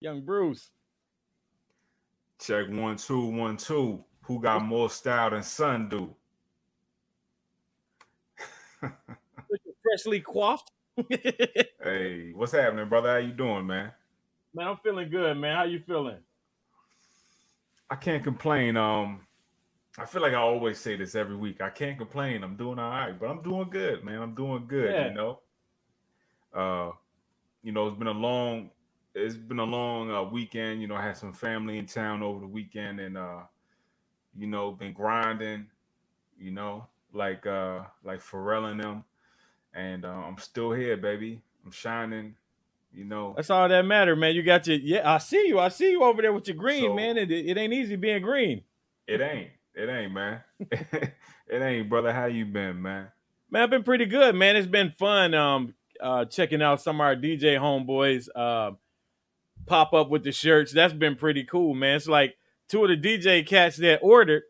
Young Bruce. Check one, two, one, two. Who got more style than Sun do? Freshly coiffed. hey, what's happening, brother? How you doing, man? Man, I'm feeling good, man. How you feeling? I can't complain. Um, I feel like I always say this every week. I can't complain. I'm doing all right, but I'm doing good, man. I'm doing good. Yeah. You know. Uh, you know, it's been a long, it's been a long uh, weekend. You know, I had some family in town over the weekend, and uh, you know, been grinding. You know, like uh, like Pharrell and them, and uh, I'm still here, baby. I'm shining. You know, that's all that matter, man. You got your yeah. I see you. I see you over there with your green, so, man. It, it ain't easy being green. It ain't. It ain't, man. it ain't, brother. How you been, man? Man, I've been pretty good, man. It's been fun. Um, uh, checking out some of our DJ homeboys uh, pop up with the shirts. That's been pretty cool, man. It's like two of the DJ cats that ordered.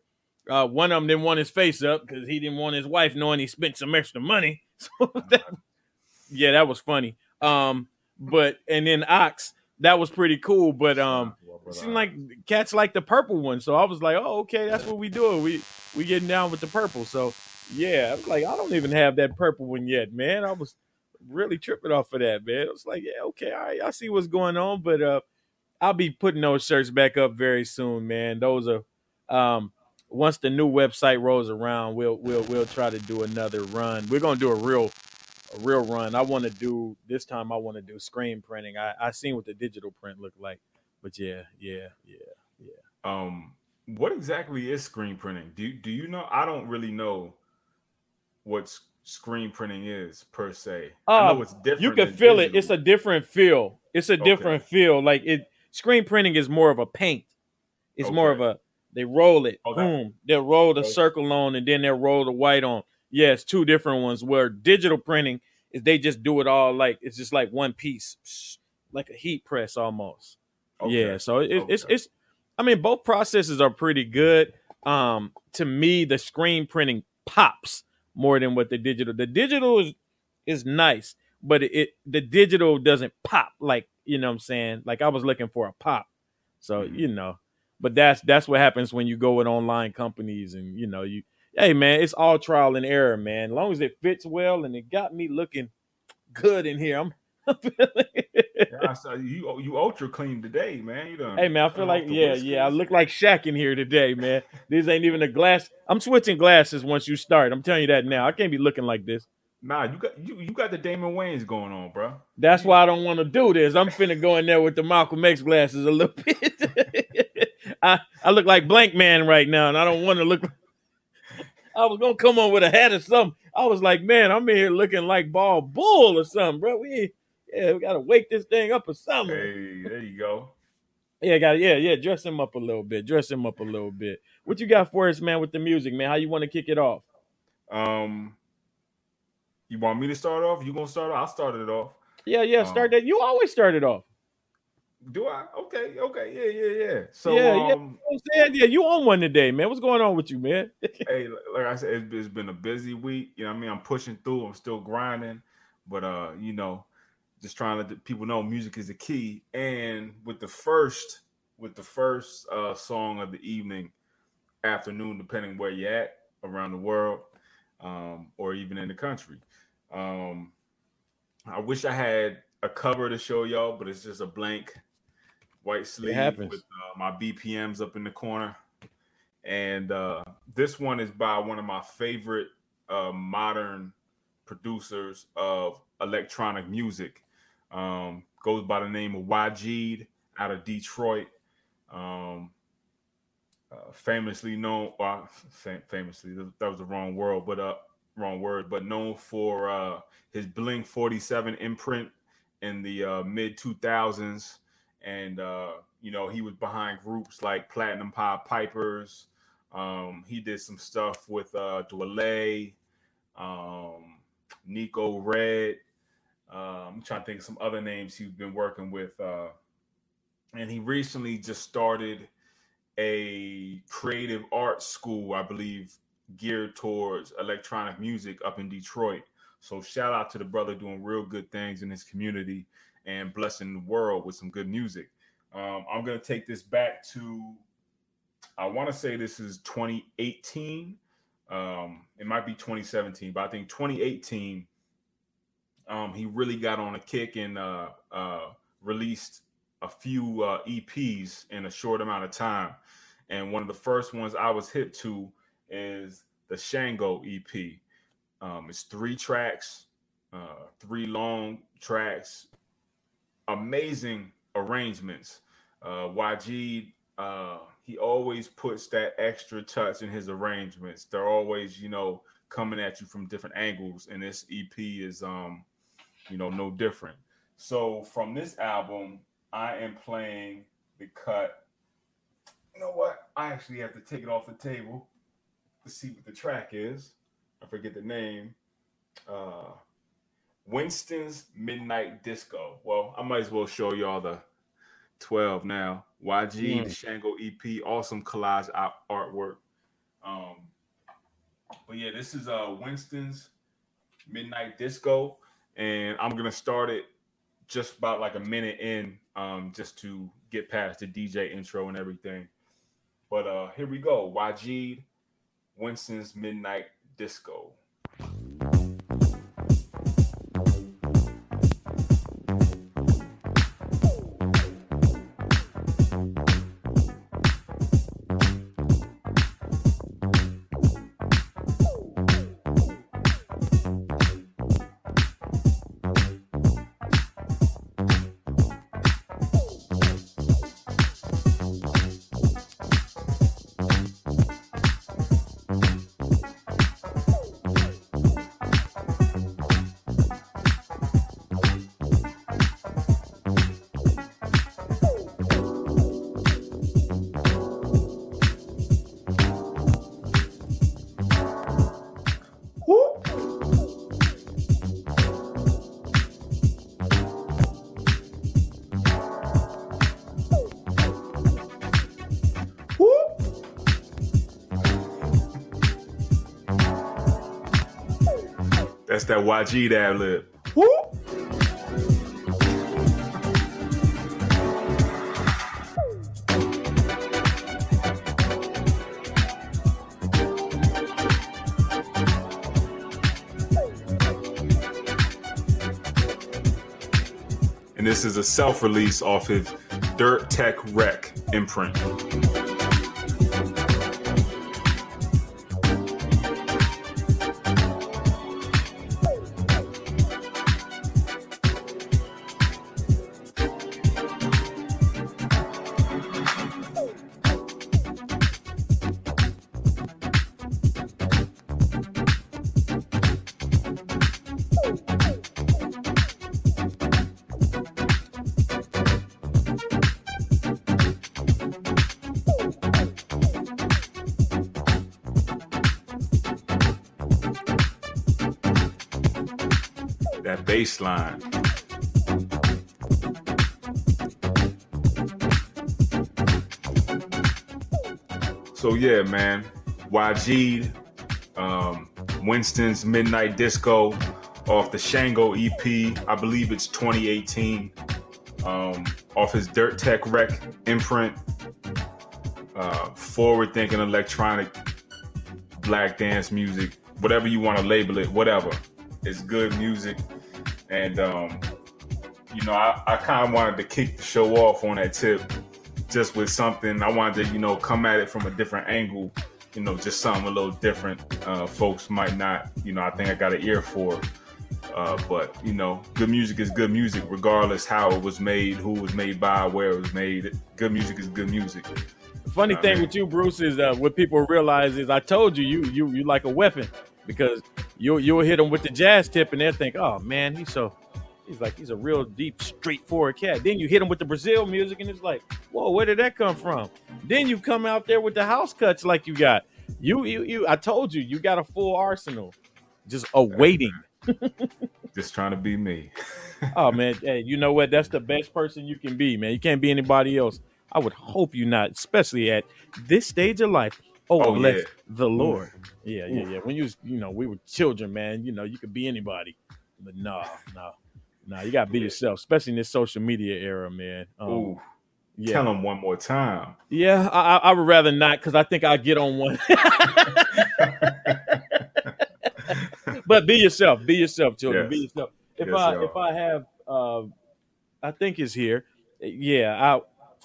Uh, one of them didn't want his face up because he didn't want his wife knowing he spent some extra money. So that, yeah, that was funny. Um, but and then Ox, that was pretty cool. But um, it seemed like cats like the purple one, so I was like, oh, okay, that's what we do. We we getting down with the purple. So yeah, I was like, I don't even have that purple one yet, man. I was really tripping off of that, man. It was like, yeah, okay, all right, I see what's going on, but uh, I'll be putting those shirts back up very soon, man. Those are um once the new website rolls around, we'll we'll we'll try to do another run. We're gonna do a real a real run. I want to do this time. I want to do screen printing. I I seen what the digital print looked like, but yeah, yeah, yeah, yeah. Um, what exactly is screen printing? Do do you know? I don't really know what screen printing is per se. Uh, I know it's different. You can feel digital. it. It's a different feel. It's a different okay. feel. Like it. Screen printing is more of a paint. It's okay. more of a they roll it. Okay. Boom. They'll roll the circle on and then they'll roll the white on. Yes, two different ones. Where digital printing is they just do it all like it's just like one piece, like a heat press almost. Okay. Yeah, so it, it's it's. I mean, both processes are pretty good. Um, to me, the screen printing pops more than what the digital. The digital is is nice, but it, it the digital doesn't pop like you know what I'm saying. Like I was looking for a pop, so mm-hmm. you know. But that's that's what happens when you go with online companies and you know you hey man, it's all trial and error, man. As long as it fits well and it got me looking good in here, I'm. yeah, saw you you ultra clean today, man. You done. Hey man, I feel like yeah, yeah. I look like Shaq in here today, man. this ain't even a glass. I'm switching glasses once you start. I'm telling you that now. I can't be looking like this. Nah, you got you you got the Damon Wayans going on, bro. That's why I don't want to do this. I'm finna go in there with the Malcolm X glasses a little bit. I I look like Blank Man right now, and I don't want to look. I was gonna come on with a hat or something. I was like, man, I'm in here looking like Ball Bull or something, bro. We yeah, we gotta wake this thing up or something. Hey, there you go. Yeah, got yeah, yeah. Dress him up a little bit. Dress him up a little bit. What you got for us, man, with the music, man? How you want to kick it off? Um, you want me to start off? You gonna start off? I'll start it off. Yeah, yeah. Start um, that. You always start it off. Do I? Okay, okay, yeah, yeah, yeah. So yeah, um, yeah, yeah, you on one today, man. What's going on with you, man? hey, like I said, it's, it's been a busy week. You know, I mean, I'm pushing through. I'm still grinding, but uh, you know, just trying to let people know music is the key. And with the first, with the first uh song of the evening, afternoon, depending where you're at around the world, um, or even in the country. Um, I wish I had a cover to show y'all, but it's just a blank white sleeve with uh, my BPMs up in the corner. And uh, this one is by one of my favorite uh, modern producers of electronic music. Um, goes by the name of Waajeed out of Detroit. Um, uh, famously known, well, famously that was the wrong word, but uh, wrong word, but known for uh, his Bling 47 imprint in the uh, mid 2000s and uh, you know he was behind groups like Platinum Pied Pipers. Um, he did some stuff with uh, Dwele, um, Nico Red. Uh, I'm trying to think of some other names he's been working with. Uh, and he recently just started a creative arts school, I believe, geared towards electronic music up in Detroit. So shout out to the brother doing real good things in his community and blessing the world with some good music. Um, I'm gonna take this back to I want to say this is 2018. Um, it might be 2017, but I think 2018. Um, he really got on a kick and uh, uh, released a few uh, EPs in a short amount of time. And one of the first ones I was hit to is the Shango EP. Um, it's three tracks, uh, three long tracks, amazing arrangements. Uh, YG, uh, he always puts that extra touch in his arrangements. They're always, you know, coming at you from different angles, and this EP is, um, you know, no different. So from this album, I am playing the cut. You know what? I actually have to take it off the table to see what the track is. I forget the name. Uh, Winston's Midnight Disco. Well, I might as well show y'all the 12 now. YG, mm. the Shango EP, awesome collage artwork. Um, but yeah, this is uh Winston's Midnight Disco, and I'm gonna start it just about like a minute in, um, just to get past the DJ intro and everything. But uh here we go. YG, Winston's Midnight Disco. That's that YG dab lip. Woo! And this is a self release off his Dirt Tech Reck imprint. Baseline. So yeah, man, YG, um, Winston's Midnight Disco off the Shango EP. I believe it's 2018. Um, off his Dirt Tech Reck imprint. Uh, forward thinking electronic black dance music, whatever you want to label it, whatever. It's good music. And um, you know, I, I kind of wanted to kick the show off on that tip, just with something I wanted to, you know, come at it from a different angle. You know, just something a little different. Uh, folks might not, you know, I think I got an ear for. Uh, but you know, good music is good music, regardless how it was made, who was made by, where it was made. Good music is good music. The funny thing with you, Bruce, is uh, what people realize is I told you, you you you like a weapon because you you'll hit them with the jazz tip and they'll think, oh man, he's so he's like he's a real deep, straightforward cat. Then you hit him with the Brazil music and it's like, whoa, where did that come from? Then you come out there with the house cuts like you got. You you you I told you, you got a full arsenal just awaiting. just trying to be me. oh man, hey, you know what? That's the best person you can be, man. You can't be anybody else. I would hope you not, especially at this stage of life. Oh, oh bless yeah. the Lord. Oof. Yeah, yeah, yeah. When you was, you know, we were children, man. You know, you could be anybody, but no, no, no. You gotta be yeah. yourself, especially in this social media era, man. Um, yeah. tell him one more time. Yeah, I, I would rather not because I think I'll get on one. but be yourself. Be yourself, children. Yes. Be yourself. If yes, I if I have, uh, I think is here. Yeah, I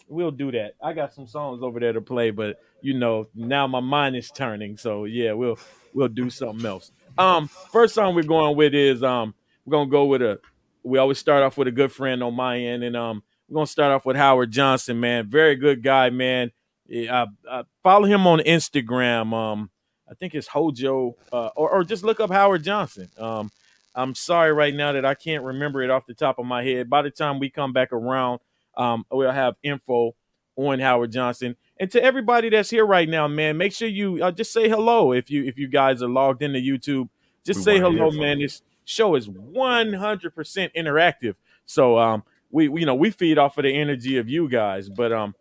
we'll do that. I got some songs over there to play, but you know now my mind is turning. So yeah, we'll we'll do something else. Um, first song we're going with is um we're gonna go with a. We always start off with a good friend on my end, and um we're gonna start off with Howard Johnson, man. Very good guy, man. I, I follow him on Instagram. Um, I think it's Hojo, uh, or, or just look up Howard Johnson. Um, I'm sorry right now that I can't remember it off the top of my head. By the time we come back around, um, we'll have info on Howard Johnson. And to everybody that's here right now, man, make sure you uh, just say hello if you if you guys are logged into YouTube. Just we say hello, man. This show is 100% interactive. So um, we, we you know we feed off of the energy of you guys. But um,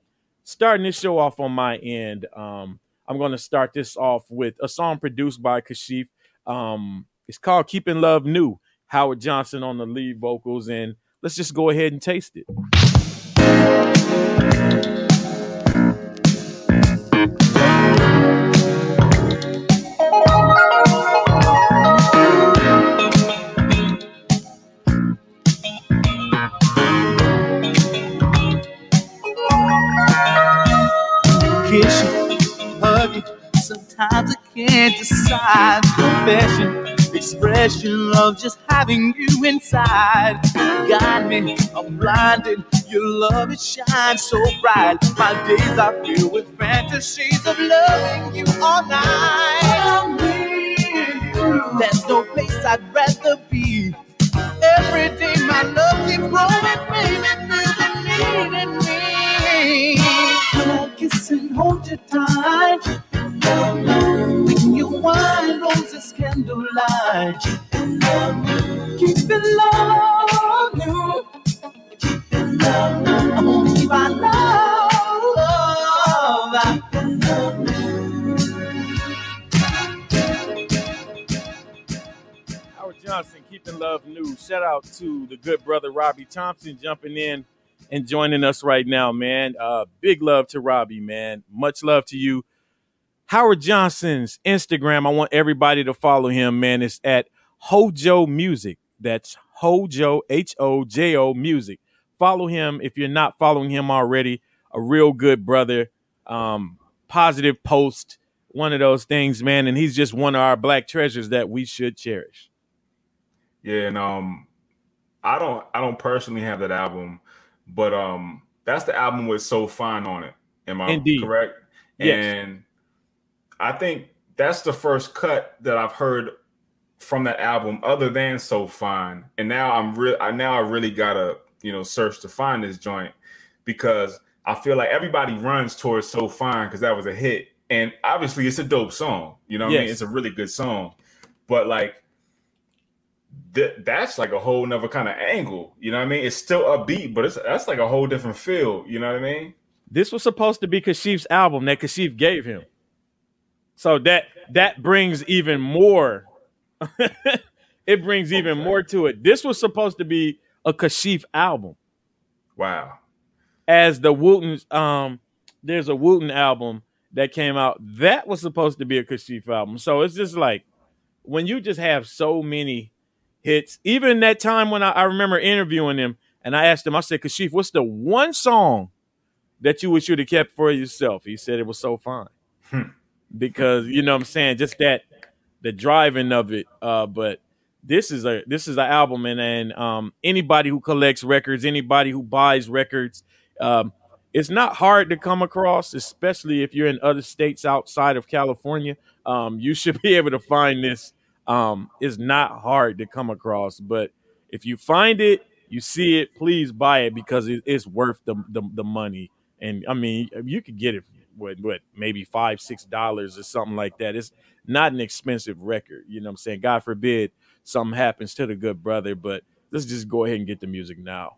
starting this show off on my end, um, I'm going to start this off with a song produced by Kashif. Um, it's called "Keeping Love New." Howard Johnson on the lead vocals, and let's just go ahead and taste it. Sometimes I can't decide. Confession, expression of just having you inside. Guide me, I'm blinded. Your love it shines so bright. My days are filled with fantasies of loving you all night. There's no place I'd rather be. Every day my love keeps growing, baby, feel the kiss and hold you tight. When you wine roses candlelight, keep it you. Keep it. I'm gonna keep love. Howard Johnson, keeping love new. Shout out to the good brother Robbie Thompson jumping in and joining us right now, man. Uh, big love to Robbie, man. Much love to you. Howard Johnson's Instagram, I want everybody to follow him, man. It's at Hojo Music. That's Hojo, H O J O Music. Follow him if you're not following him already. A real good brother. Um, positive post, one of those things, man. And he's just one of our black treasures that we should cherish. Yeah, and um, I don't, I don't personally have that album, but um, that's the album with So Fine on it. Am I Indeed. correct? Yes. And I think that's the first cut that I've heard from that album other than So Fine. And now I'm real I now I really gotta, you know, search to find this joint because I feel like everybody runs towards So Fine because that was a hit. And obviously it's a dope song. You know what yes. I mean? It's a really good song. But like th- that's like a whole nother kind of angle. You know what I mean? It's still upbeat, but it's that's like a whole different feel. You know what I mean? This was supposed to be Kashif's album that Kashif gave him. So that that brings even more. it brings even more to it. This was supposed to be a Kashif album. Wow. As the Wooten, um, there's a Wooten album that came out that was supposed to be a Kashif album. So it's just like when you just have so many hits. Even that time when I, I remember interviewing him and I asked him, I said, Kashif, what's the one song that you wish you'd have kept for yourself? He said it was so fine. Hmm because you know what I'm saying just that the driving of it. Uh, but this is a this is an album, and and um, anybody who collects records, anybody who buys records, um, it's not hard to come across, especially if you're in other states outside of California. Um, you should be able to find this. Um, it's not hard to come across, but if you find it, you see it, please buy it because it, it's worth the, the the money. And I mean, you could get it what what maybe five six dollars or something like that. It's not an expensive record. You know what I'm saying? God forbid something happens to the good brother, but let's just go ahead and get the music now.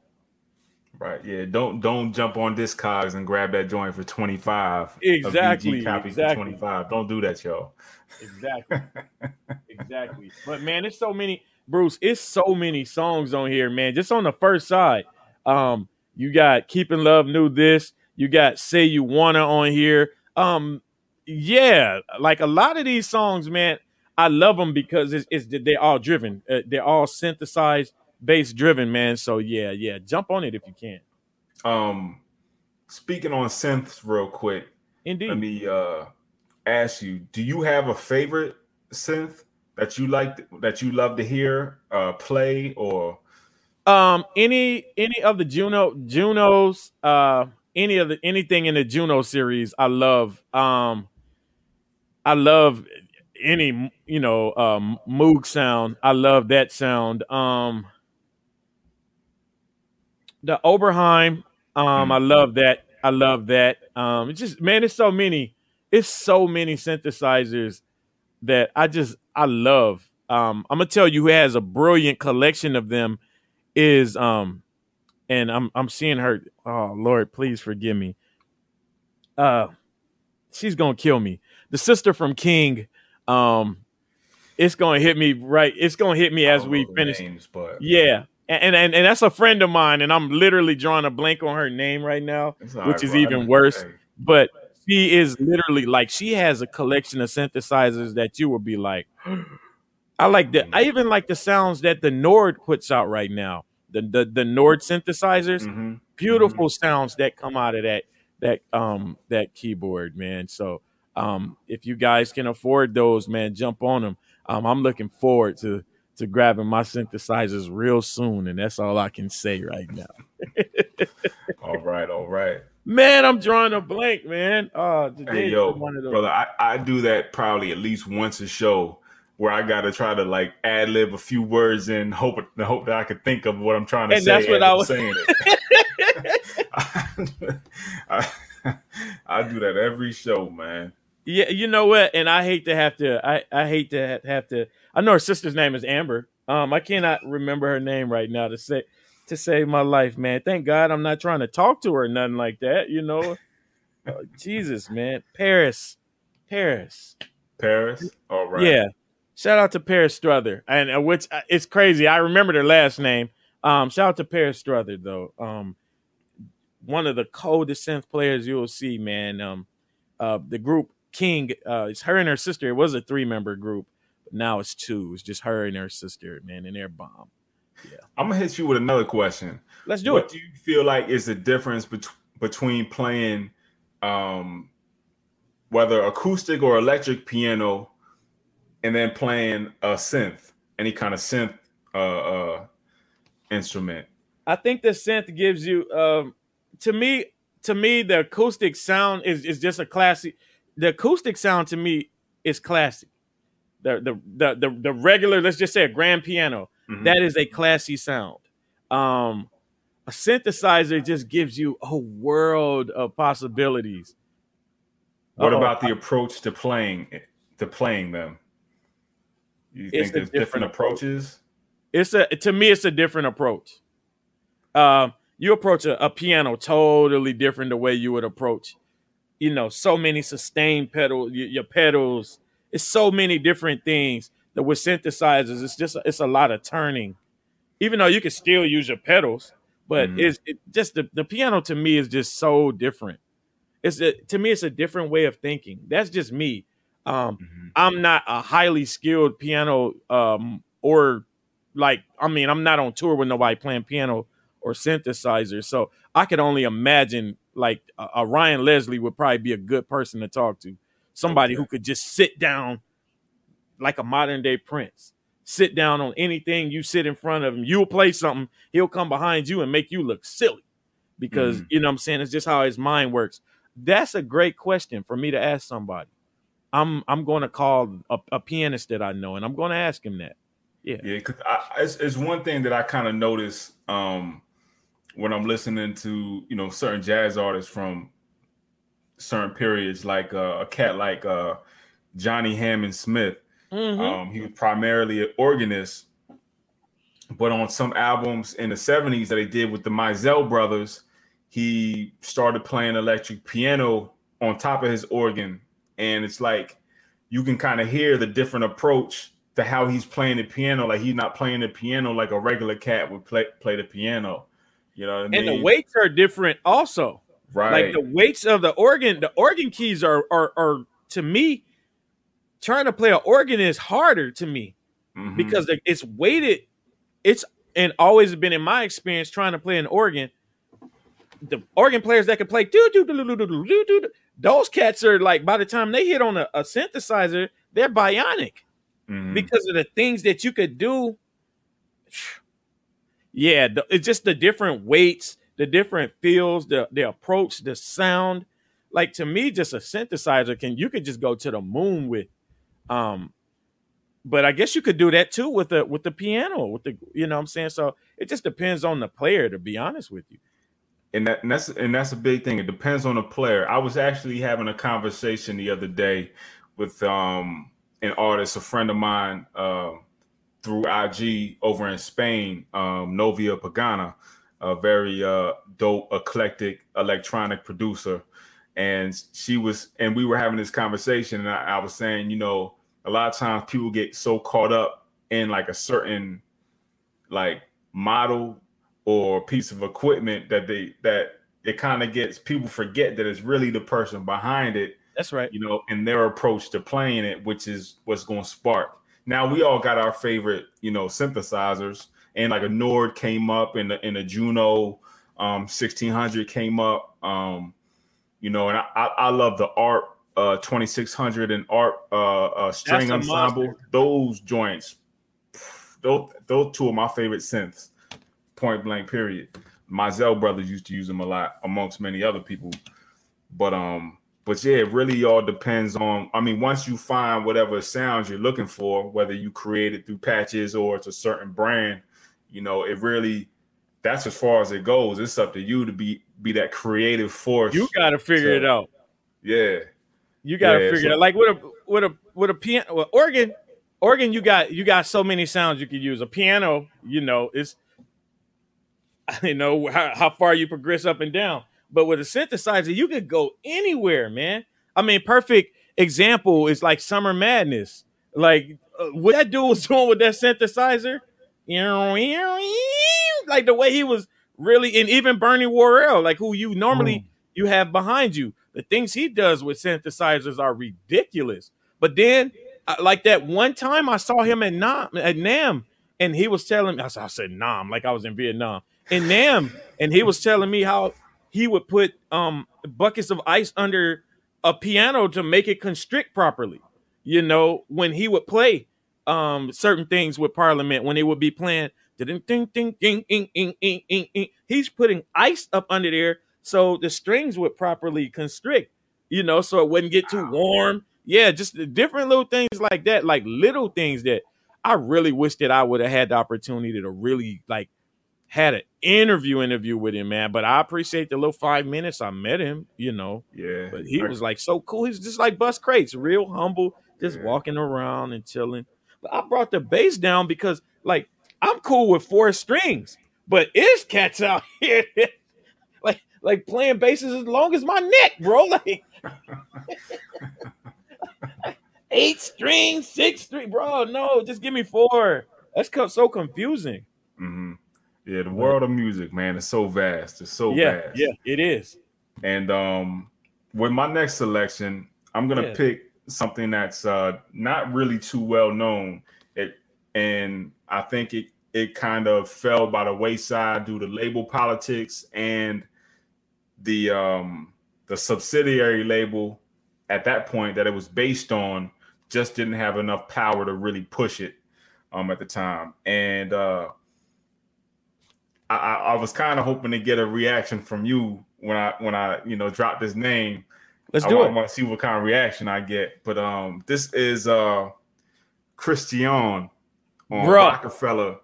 Right. Yeah. Don't don't jump on Discogs and grab that joint for 25. Exactly. Copy exactly. for 25. Don't do that, y'all. Exactly. exactly. But man, there's so many Bruce, it's so many songs on here, man. Just on the first side. Um, you got Keeping Love New This, You got Say You Wanna on here. Um, yeah, like a lot of these songs, man, I love them because it's, it's they're all driven. Uh, they're all synthesized, bass driven, man. So yeah, yeah, jump on it if you can. Um, speaking on synths, real quick. Indeed. Let me uh ask you: Do you have a favorite synth that you like that you love to hear uh play or? Um, any any of the Juno Junos, uh, any of the anything in the Juno series, I love. Um, I love any you know um Moog sound. I love that sound. Um, the Oberheim, um, I love that. I love that. Um, it's just man, it's so many. It's so many synthesizers that I just I love. Um, I'm gonna tell you who has a brilliant collection of them is um, and I'm I'm seeing her. Oh Lord, please forgive me. Uh, she's gonna kill me. The sister from King. Um, it's gonna hit me right. It's gonna hit me as we finish. Names, but Yeah, and, and and that's a friend of mine, and I'm literally drawing a blank on her name right now, which right, is bro. Even worse. But she is literally like she has a collection of synthesizers that you will be like, I like the. I even like the sounds that the Nord puts out right now. The the the Nord synthesizers, mhm. beautiful sounds that come out of that that um that keyboard, man. So um if you guys can afford those, man, jump on them. Um, I'm looking forward to to grabbing my synthesizers real soon, and that's all I can say right now. All right, all right. Man, I'm drawing a blank, man. Uh, today Hey yo, one of those. brother, I, I do that probably at least once a show where I gotta try to like ad lib a few words and hope hope that I could think of what I'm trying to And say. that's what I was- saying it. I, I do that every show, man. Yeah, you know what? And I hate to have to. I I hate to have to. I know her sister's name is Amber. Um, I cannot remember her name right now to say to save my life, man. Thank God I'm not trying to talk to her, or nothing like that. You know, Oh, Jesus, man. Paris, Paris. Paris. All right. Yeah. Shout out to Paris Strother, and uh, which uh, it's crazy. I remember their last name. Um, shout out to Paris Strother though. Um, one of the coldest synth players you'll see, man. Um, uh, the group King, uh, it's her and her sister. It was a three member group, but now it's two. It's just her and her sister, man, and they're bomb. I'm gonna hit you with another question. Let's do what it. What do you feel like is the difference bet- between playing um whether acoustic or electric piano and then playing a synth any kind of synth uh uh instrument I think the synth gives you um to me to me the acoustic sound is is just a classic the acoustic sound to me is classic. The the the the, the regular let's just say a grand piano Mhm. that is a classy sound. Um a synthesizer just gives you a world of possibilities. what Uh-oh. about the approach to playing to playing them you think a there's different different approaches it's a to me it's a different approach um you approach a, a piano totally different the way you would approach you know so many sustained pedal your, your pedals it's so many different things that with synthesizers it's just it's a lot of turning. Even though you can still use your pedals but Mhm. it's it just the, the piano to me is just so different. It's a, to me it's a different way of thinking. That's just me. Um Mhm. I'm not a highly skilled piano um or like I mean I'm not on tour with nobody playing piano or synthesizer. So I could only imagine like a, a Ryan Leslie would probably be a good person to talk to somebody Okay. who could just sit down like a modern day prince sit down on anything you sit in front of him you'll play something he'll come behind you and make you look silly because Mhm. you know what I'm saying it's just how his mind works that's a great question for me to ask somebody I'm I'm going to call a, a pianist that I know, and I'm going to ask him that. Yeah, Yeah. because it's, it's one thing that I kind of notice um, when I'm listening to you know certain jazz artists from certain periods, like uh, a cat like uh, Johnny Hammond Smith. Mhm. Um, he was primarily an organist, but on some albums in the '70s that they did with the Mizell brothers, he started playing electric piano on top of his organ, and it's like you can kind of hear the different approach to how he's playing the piano. Like he's not playing the piano like a regular cat would play play the piano. You know I mean? and the weights are different, also. Right. Like the weights of the organ, the organ keys are are are to me trying to play an organ is harder to me mm-hmm. because it's weighted. It's and always been in my experience trying to play an organ. The organ players that can play do do do do do do do those cats are like by the time they hit on a, a synthesizer, they're bionic mm-hmm. because of the things that you could do. Yeah, the, it's just the different weights the different feels, the the approach, the sound. Like to me, just a synthesizer can you could just go to the moon with. Um, but I guess you could do that too with the with the piano, with the you know what I'm saying. So it just depends on the player, to be honest with you. and that and that's and that's a big thing. It depends on the player. I was actually having a conversation the other day with um an artist, a friend of mine, uh, through IG over in Spain, um, Novia Pagana, a very uh, dope, eclectic electronic producer. And she was, and we were having this conversation, and I, I was saying, you know, a lot of times people get so caught up in like a certain like model or piece of equipment that they that it kind of gets people forget that it's really the person behind it That's right. you know, and their approach to playing it, which is what's going to spark. Now we all got our favorite, you know, synthesizers, and like a Nord came up, and the, and a Juno um, 1600 came up, um, you know, and I, I, I love the ARP uh, 2600 and ARP uh, uh, string ensemble. monster. Those joints, those those two are my favorite synths. Point blank. Period. Mizell brothers used to use them a lot, amongst many other people. But um, but yeah, it really all depends on. I mean, once you find whatever sounds you're looking for, whether you create it through patches or it's a certain brand, you know, it really that's as far as it goes. It's up to you to be be that creative force. You got to figure it out. yeah, You got to Yeah, figure so- it out. Like with a with a with a piano, well, organ, organ. You got you got so many sounds you could use. A piano, you know, it's I know how, how far you progress up and down. But with a synthesizer, you could go anywhere, man. I mean, perfect example is like Summer Madness. Like uh, what that dude was doing with that synthesizer, like the way he was really, and even Bernie Worrell, like who you normally you have behind you. The things he does with synthesizers are ridiculous. But then, uh, like that one time I saw him at NAMM, at NAMM, and he was telling me, I said, I said Nam, like I was in Vietnam, in Nam, and he was telling me how he would put um buckets of ice under a piano to make it constrict properly. You know, when he would play um certain things with Parliament when they would be playing. He's putting ice up under there so the strings would properly constrict, you know, so it wouldn't get too warm. Yeah, just different little things like that, like little things that I really wish that I would have had the opportunity to really like had an interview interview with him, man. But I appreciate the little five minutes I met him, you know. Yeah. But he was like so cool. He's just like Bus Crates, real humble, just yeah. walking around and chilling. But I brought the bass down because like I'm cool with four strings, but it's cats out here like like playing basses as long as my neck, bro. Like eight strings, six string, bro. No, just give me four. That's so confusing. hmm Yeah, the world of music, man, is so vast. It's so yeah, vast. yeah, it is. And um, with my next selection, I'm gonna Yeah. pick something that's uh, not really too well known. It and I think it it kind of fell by the wayside due to label politics and the um, the subsidiary label at that point that it was based on just didn't have enough power to really push it um, at the time. And uh, I, I was kind of hoping to get a reaction from you when I when I you know dropped this name. Let's I do it. want to see what kind of reaction I get. But um, this is uh Christian on Bruh. Roc-A-Fella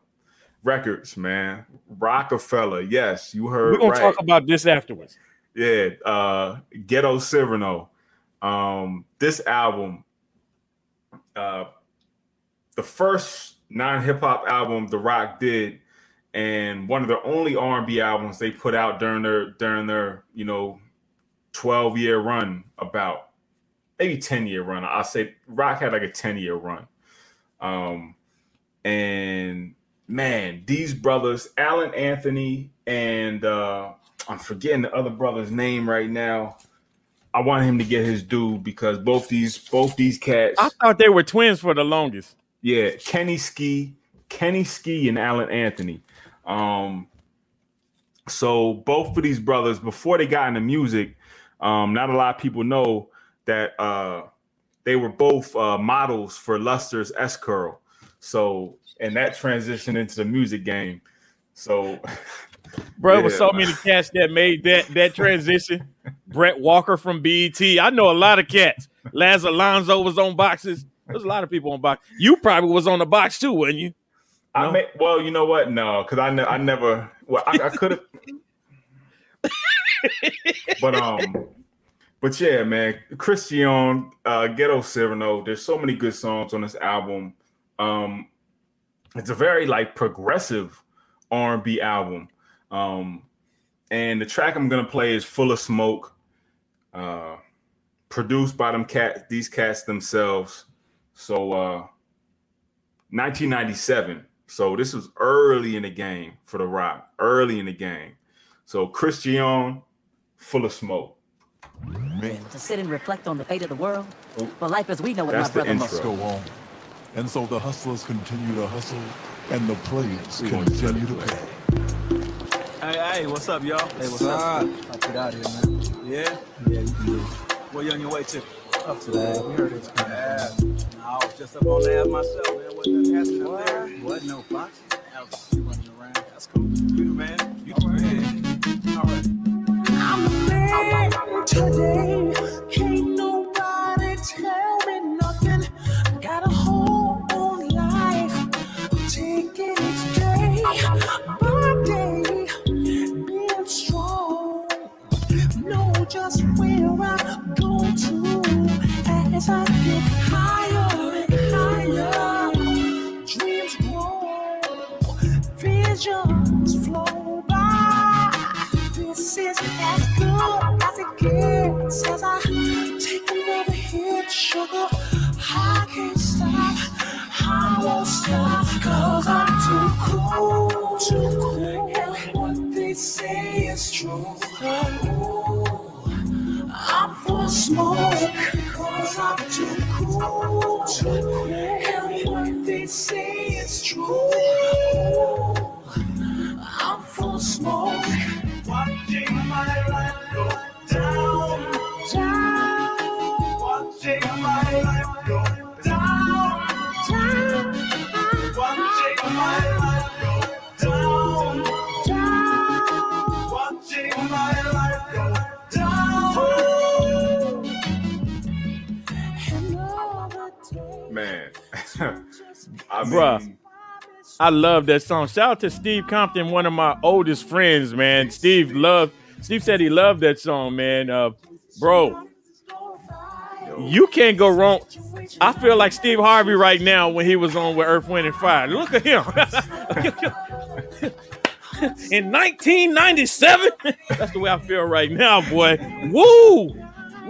Records, man. Roc-A-Fella, yes, you heard We're gonna right. talk about this afterwards. Yeah, uh Ghetto Cyrano. Um this album uh the first non-hip hop album The Roc did and one of the only R&B albums they put out during their during their, you know, 12 year run about maybe 10 year run. I say Roc had like a 10 year run. Um and man, these brothers, Allen Anthony and uh I'm forgetting the other brother's name right now. I want him to get his due because both these both these cats. I thought they were twins for the longest. Yeah, Kenny Ski, Kenny Ski, and Allen Anthony. Um, so both of these brothers, before they got into music, um, not a lot of people know that uh, they were both uh, models for Luster's S Curl. So, and that transitioned into the music game. So, bro, yeah. with so many cats that made that that transition. Brett Walker from BET. I know a lot of cats. Laz Alonso was on boxes. There's a lot of people on box. You probably was on the box too, wasn't you? I may, well, you know what? No, because I, ne- I never. Well, I, I could have. but um, but yeah, man, Christian, uh, Ghetto Cyrano. There's so many good songs on this album. Um, it's a very like progressive R&B album. Um, and the track I'm gonna play is "Full of Smoke," uh, produced by them cat these cats themselves. So, uh, 1997. So this was early in the game for the Roc, early in the game. So Christian, full of smoke. To sit and reflect on the fate of the world. Oh. For life as we know it, my brother must go on. And so the hustlers continue to hustle, and the players continue to play. Hey, hey, what's up, y'all? Hey, what's up? I'll get out here, man. Yeah? Yeah, you can do it. Where you on your way to? Up to that. We heard it's coming. Yeah. No, I was just up on there myself, man. Wasn't nothing happening up there. What? No fox? I was running around. That's cool. You the man. You the man. All right. Today. Can't nobody tell me nothing. I got a life. Taking day by day. Being strong. Know just where I'm going to as I Bruh. I love that song. Shout out to Steve Compton, one of my oldest friends, man. Steve loved. Steve said he loved that song, man. Uh, bro, you can't go wrong. I feel like Steve Harvey right now when he was on with Earth, Wind, and Fire. Look at him. In 1997, that's the way I feel right now, boy. Woo,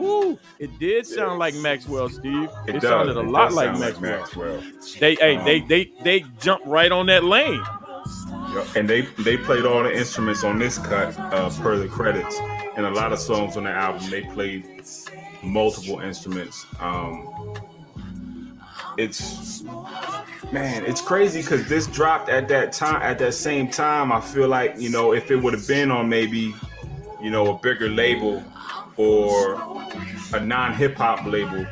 woo! It did sound like Maxwell, Steve. It, it sounded a It lot like sound Maxwell. Maxwell. They, hey, Um, they, they, they jumped right on that lane. And they they played all the instruments on this cut uh, per the credits, and a lot of songs on the album they played multiple instruments. Um, it's man, it's crazy because this dropped at that time. At that same time, I feel like you know if it would have been on maybe you know a bigger label or a non hip hop label,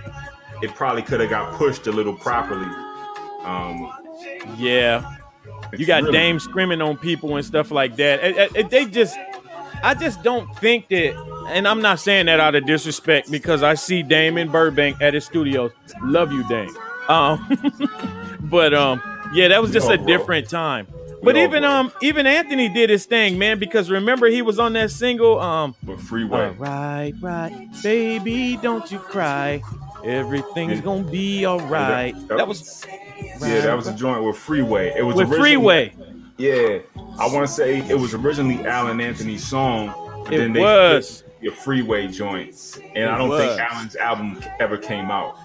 it probably could have got pushed a little properly. Um, Yeah, you got really- Dame screaming on people and stuff like that. And- and they just, I just don't think that. And I'm not saying that out of disrespect because I see Dame in Burbank at his studios. Love you, Dame. Um, but um, yeah, that was just a grow. different time. But all even um, even Anthony did his thing, man. Because remember he was on that single um. But Freeway, All right, right, baby, don't you cry. Everything's Yeah. gonna be all right. that- That was yeah, that was a joint with Freeway. It was with Freeway. Yeah, I want to say it was originally Allen Anthony's song, but It then they was. your Freeway joint, and I don't was. think Allen's album ever came out.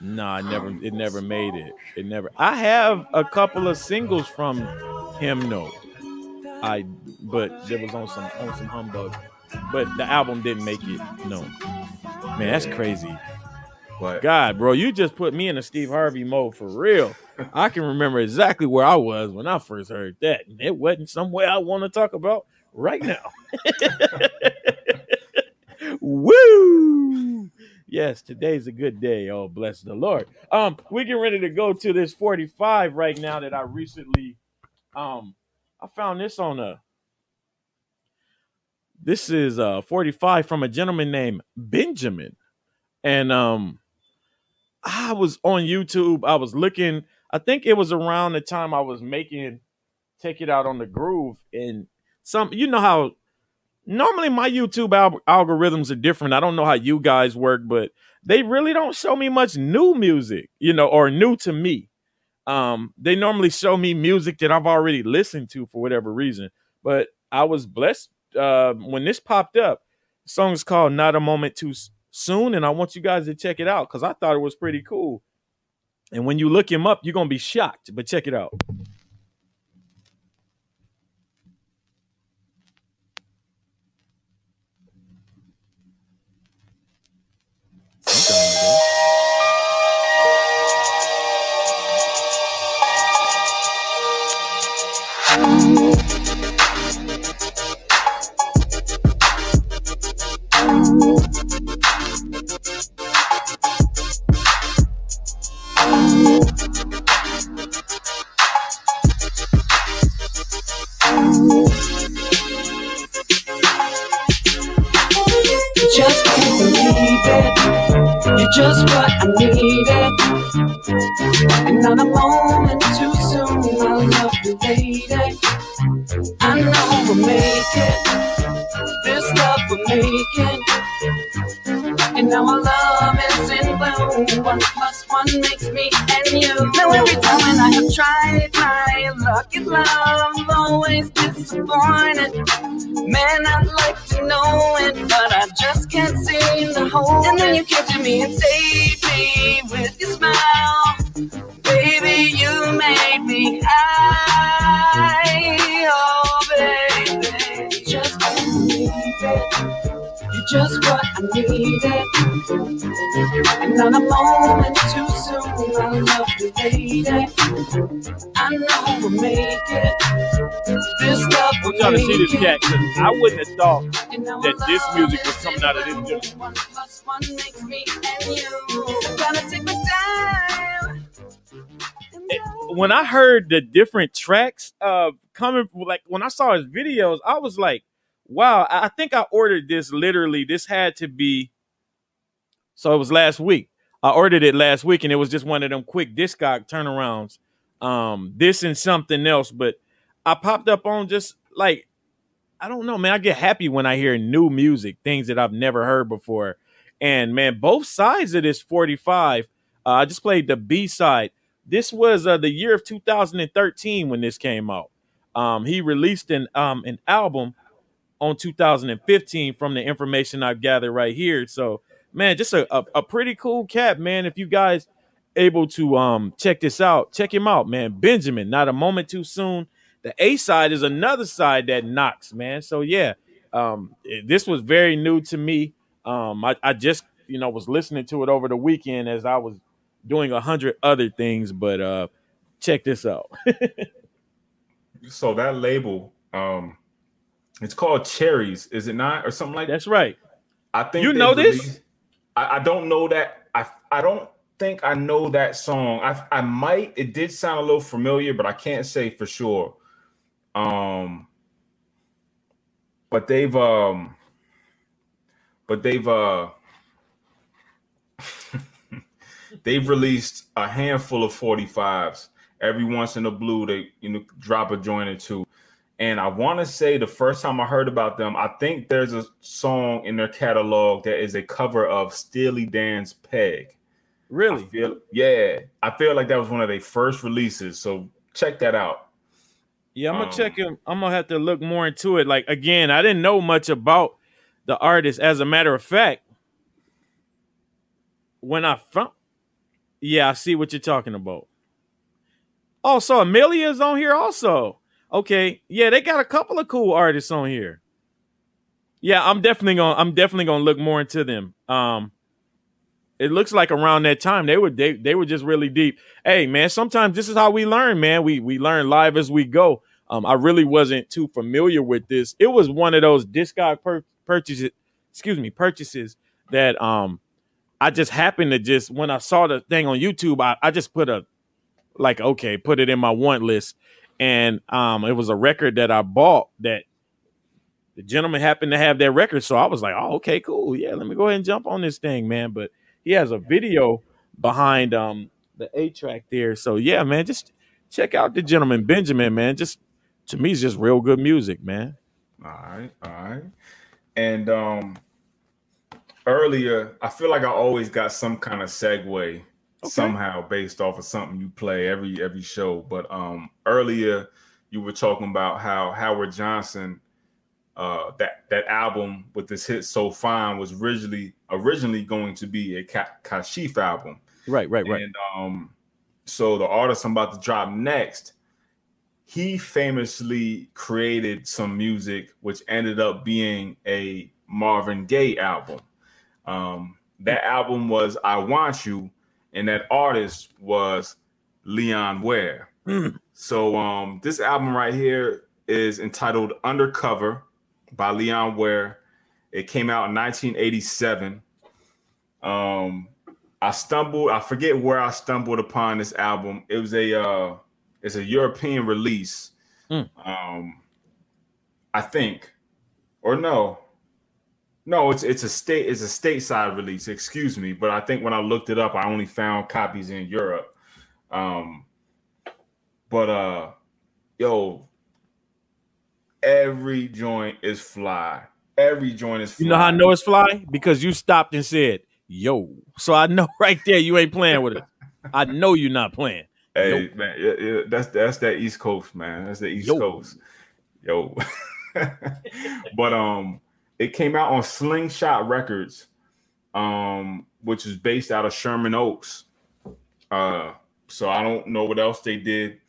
No, it never. It never made it. It never. I have a couple of singles from him, though. I but there was on some on some humbug. But the album didn't make it. No. Man, that's crazy. But God, bro, you just put me in a Steve Harvey mode for real. I can remember exactly where I was when I first heard that. And it wasn't somewhere I want to talk about right now. Woo! Yes, today's a good day. Oh, bless the Lord. Um, we get ready to go to this 45 right now that I recently um I found this on a this is uh 45 from a gentleman named Benjamin. And um I was on YouTube. I was looking, I think it was around the time I was making Take It Out on the Groove. And some you know how normally my YouTube al- algorithms are different. I don't know how you guys work, but they really don't show me much new music, you know, or new to me. Um, they normally show me music that I've already listened to for whatever reason. But I was blessed uh, when this popped up. The song is called "Not a Moment Too Soon," and I want you guys to check it out because I thought it was pretty cool. And when you look him up, you're gonna be shocked. But check it out. Just what I needed. And not a moment too soon, I love you, lady. I know we'll make it. This love we're making. And now our love is in bloom. One plus one makes me and you. Now every time when I have tried my luck in love, I'm always disappointed. Man, I'd like to know then you came to me and save me with your smile. Baby, you made me high. Oh, baby, just can't believe it. You're just what I needed. And not a moment too soon, I love you, lady. I know we'll make it. This love I will want y'all to see this cat because I wouldn't have thought that this music was coming out of this joint. One plus one makes me and you. Gotta take my time. it- when I heard the different tracks uh coming like when I saw his videos, I was like, wow, I I think I ordered this literally. This had to be so it was last week. I ordered it last week and it was just one of them quick discog turnarounds. Um, this and something else, but I popped up on just like I don't know, man. I get happy when I hear new music, things that I've never heard before. And man, both sides of this 45, uh, I just played the B side. This was uh, the year of 2013 when this came out. Um, he released an um, an album on 2015 from the information I've gathered right here. So, man, just a, a, a pretty cool cat, man. If you guys able to um check this out, check him out, man. Benjamin, not a moment too soon. The A side is another side that knocks, man. So yeah, um, it- this was very new to me. Um, I, I just you know was listening to it over the weekend as I was doing a hundred other things, but uh, check this out. so that label, um, it's called Cherries, is it not, or something like that? That's right. I think You know this? released- I, I don't know that. I I don't think I know that song. I I might. It did sound a little familiar, but I can't say for sure. Um, but they've um, but they've uh, they've released a handful of 45s. Every once in a blue, they you know drop a joint or two. And I want to say the first time I heard about them, I think there's a song in their catalog that is a cover of Steely Dan's Peg. Really? I feel, yeah, I feel like that was one of their first releases. So check that out. Yeah, I'm gonna Um, check him. I'm gonna have to look more into it. Like again, I didn't know much about the artist. As a matter of fact, when I found, yeah, I see what you're talking about. Also, Amelia's on here. Also, Okay, yeah, they got a couple of cool artists on here. Yeah, I'm definitely gonna I'm definitely gonna look more into them. Um, it looks like around that time they were they they were just really deep. Hey man, sometimes this is how we learn, man. We we learn live as we go. Um, I really wasn't too familiar with this. It was one of those discog pur- purchases, excuse me, purchases that um I just happened to just when I saw the thing on YouTube, I, I just put a like okay, put it in my want list, and um it was a record that I bought that the gentleman happened to have that record, so I was like, oh okay, cool, yeah, let me go ahead and jump on this thing, man. But he has a video behind um the A track there, so yeah, man, just check out the gentleman Benjamin, man. Just to me, it's just real good music, man. All right, all right. And um earlier, I feel like I always got some kind of segue somehow based off of something you play every every show. But um earlier you were talking about how Howard Johnson uh that that album with this hit so fine was originally originally going to be a Ka- Kashif album. Right, right, right. And um so the artist I'm about to drop next he famously created some music which ended up being a Marvin Gaye album. Um, that album was I Want You, and that artist was Leon Ware. Mm. So um, this album right here is entitled Undercover by Leon Ware. It came out in 1987. Um, I stumbled, I forget where I stumbled upon this album. It was a uh, it's a European release. Mm. Um, I think, or no, no, it's it's a state it's a stateside release. Excuse me, but I think when I looked it up, I only found copies in Europe. Um, but uh, yo, every joint is fly. Every joint is fly. You know how I know it's fly? Because you stopped and said, yo. So I know right there you ain't playing with it. I know you're not playing. Hey man, yeah, yeah, that's that's that East Coast, man. That's the East Yo. Coast. Yo. but um it came out on Slingshot Records, um, which is based out of Sherman Oaks. Uh so I don't know what else they did.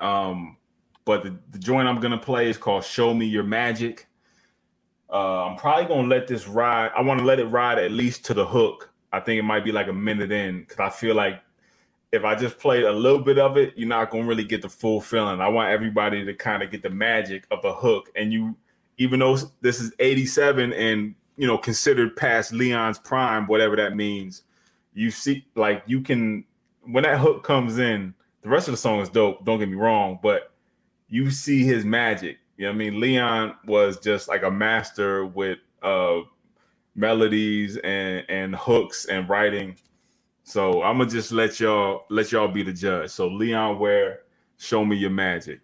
Um, but the, the joint I'm gonna play is called Show Me Your Magic. Uh, I'm probably gonna let this ride. I want to let it ride at least to the hook. I think it might be like a minute in because I feel like if I just played a little bit of it, you're not gonna really get the full feeling. I want everybody to kind of get the magic of the hook. And you, even though this is 87 and you know considered past Leon's prime, whatever that means, you see, like you can when that hook comes in, the rest of the song is dope. Don't get me wrong, but you see his magic. You know I mean? Leon was just like a master with uh melodies and and hooks and writing. So I'm gonna just let y'all let y'all be the judge. So Leon Ware, show me your magic.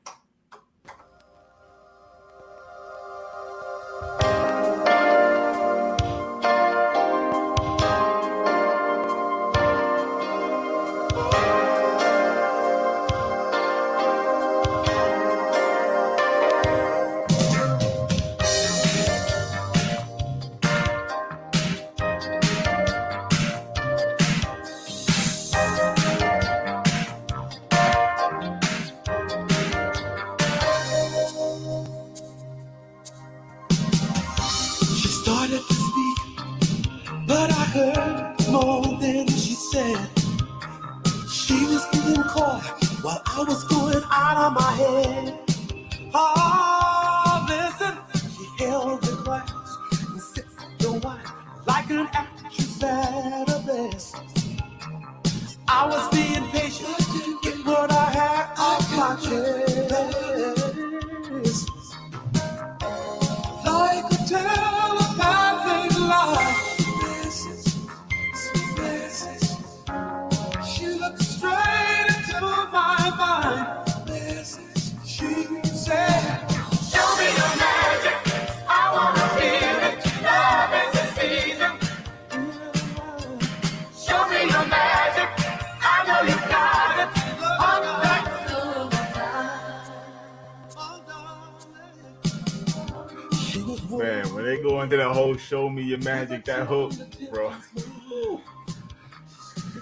Magic, that hook, bro.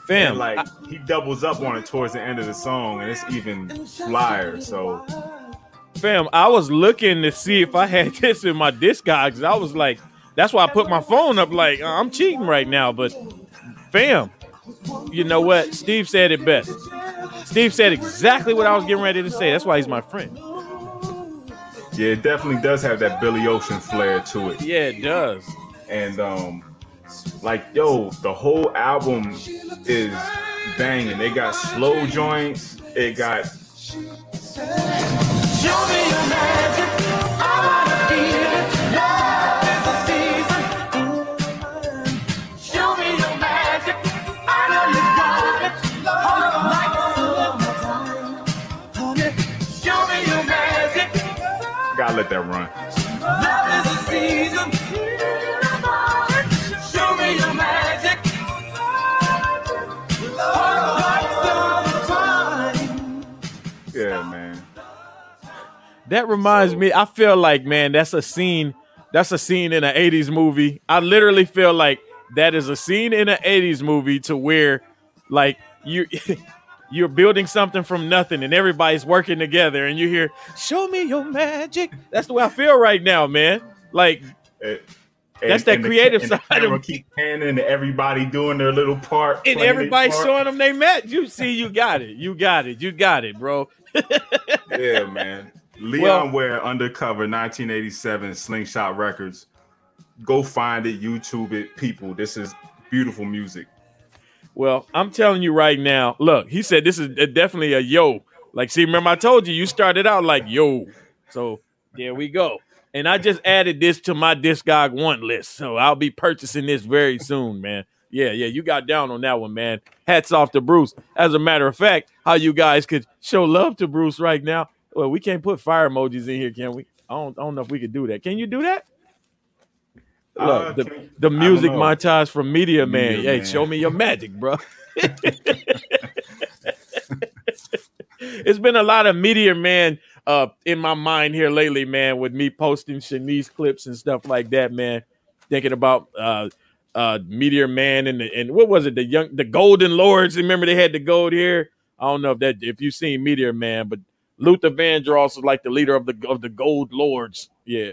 Fam, like he doubles up on it towards the end of the song, and it's even flyer. So Fam, I was looking to see if I had this in my Discogs. I was like, that's why I put my phone up. Like, uh, I'm cheating right now. But, fam, you know what? Steve said it best. Steve said exactly what I was getting ready to say. That's why he's my friend. Yeah, it definitely does have that Billy Ocean flair to it. Yeah, it does. And um, like yo, the whole album is banging. They got slow joints. It got Show me your magic. That reminds me. I feel like, man, that's a scene. That's a scene in an '80s movie. I literally feel like that is a scene in an '80s movie to where, like, you you're building something from nothing, and everybody's working together, and you hear, "Show me your magic." That's the way I feel right now, man. Like, It- That's that creative the side of keep panning everybody doing their little part. and everybody part. showing them they met. You see, you got it. You got it. You got it, bro. Yeah, man. Leon Well- Ware Undercover 1987 Slingshot Records. Go find it, YouTube it, people. This is beautiful music. Well, I'm telling you right now. Look, he said this is definitely a yo. Like, see, remember I told you you started out like yo. So there we go. And I just added this to my Discog want list. So I'll be purchasing this very soon, man. Yeah, yeah, you got down on that one, man. Hats off to Bruce. As a matter of fact, how you guys could show love to Bruce right now. Well, we can't put fire emojis in here, can we? I don't, I don't know if we could do that. Can you do that? Look, Uh, the, can- the music montage from Meteor Man. Media hey, Man. show me your magic, bro. it's been a lot of Meteor Man uh in my mind here lately, man, with me posting Shanice clips and stuff like that, man. Thinking about uh uh Meteor Man and the, and what was it, the young the Golden Lords. Remember they had the gold here? I don't know if that if you've seen Meteor Man, but Luther Vandross is like the leader of the of the Gold Lords. Yeah.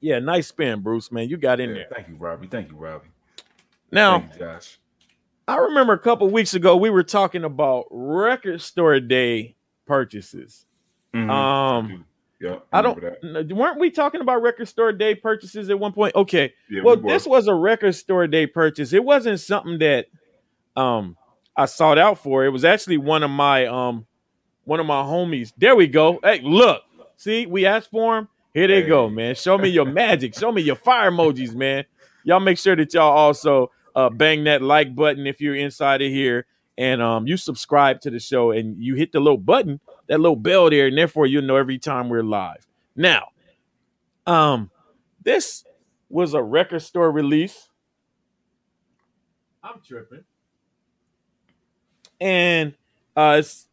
Yeah, nice spin, Bruce, man. You got in Yeah, there. Thank you, Robbie. Thank you, Robbie. Now, you, Josh. I remember a couple weeks ago we were talking about record store day purchases. Mhm. Um, yeah, I don't. that. n- Weren't we talking about record store day purchases at one point? Okay. Yeah, well, we this was a record store day purchase. It wasn't something that um I sought out for. It was actually one of my um one of my homies. There we go. Hey, look. See, we asked for him. Here they go, man. Show me your magic. Show me your fire emojis, man. Y'all make sure that y'all also uh bang that like button if you're inside of here and um you subscribe to the show and you hit the little button, that little bell there, and therefore you'll know every time we're live. Now, um, this was a record store release. I'm tripping. And uh it's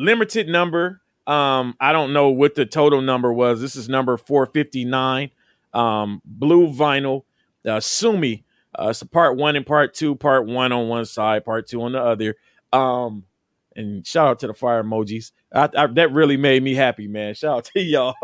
limited number. Um, I don't know what the total number was. This is number 459. Um, blue vinyl, uh Sumi. Uh, it's a part one and part two, part one on one side, part two on the other. Um, and shout out to the fire emojis. I, I, that really made me happy, man. Shout out to y'all.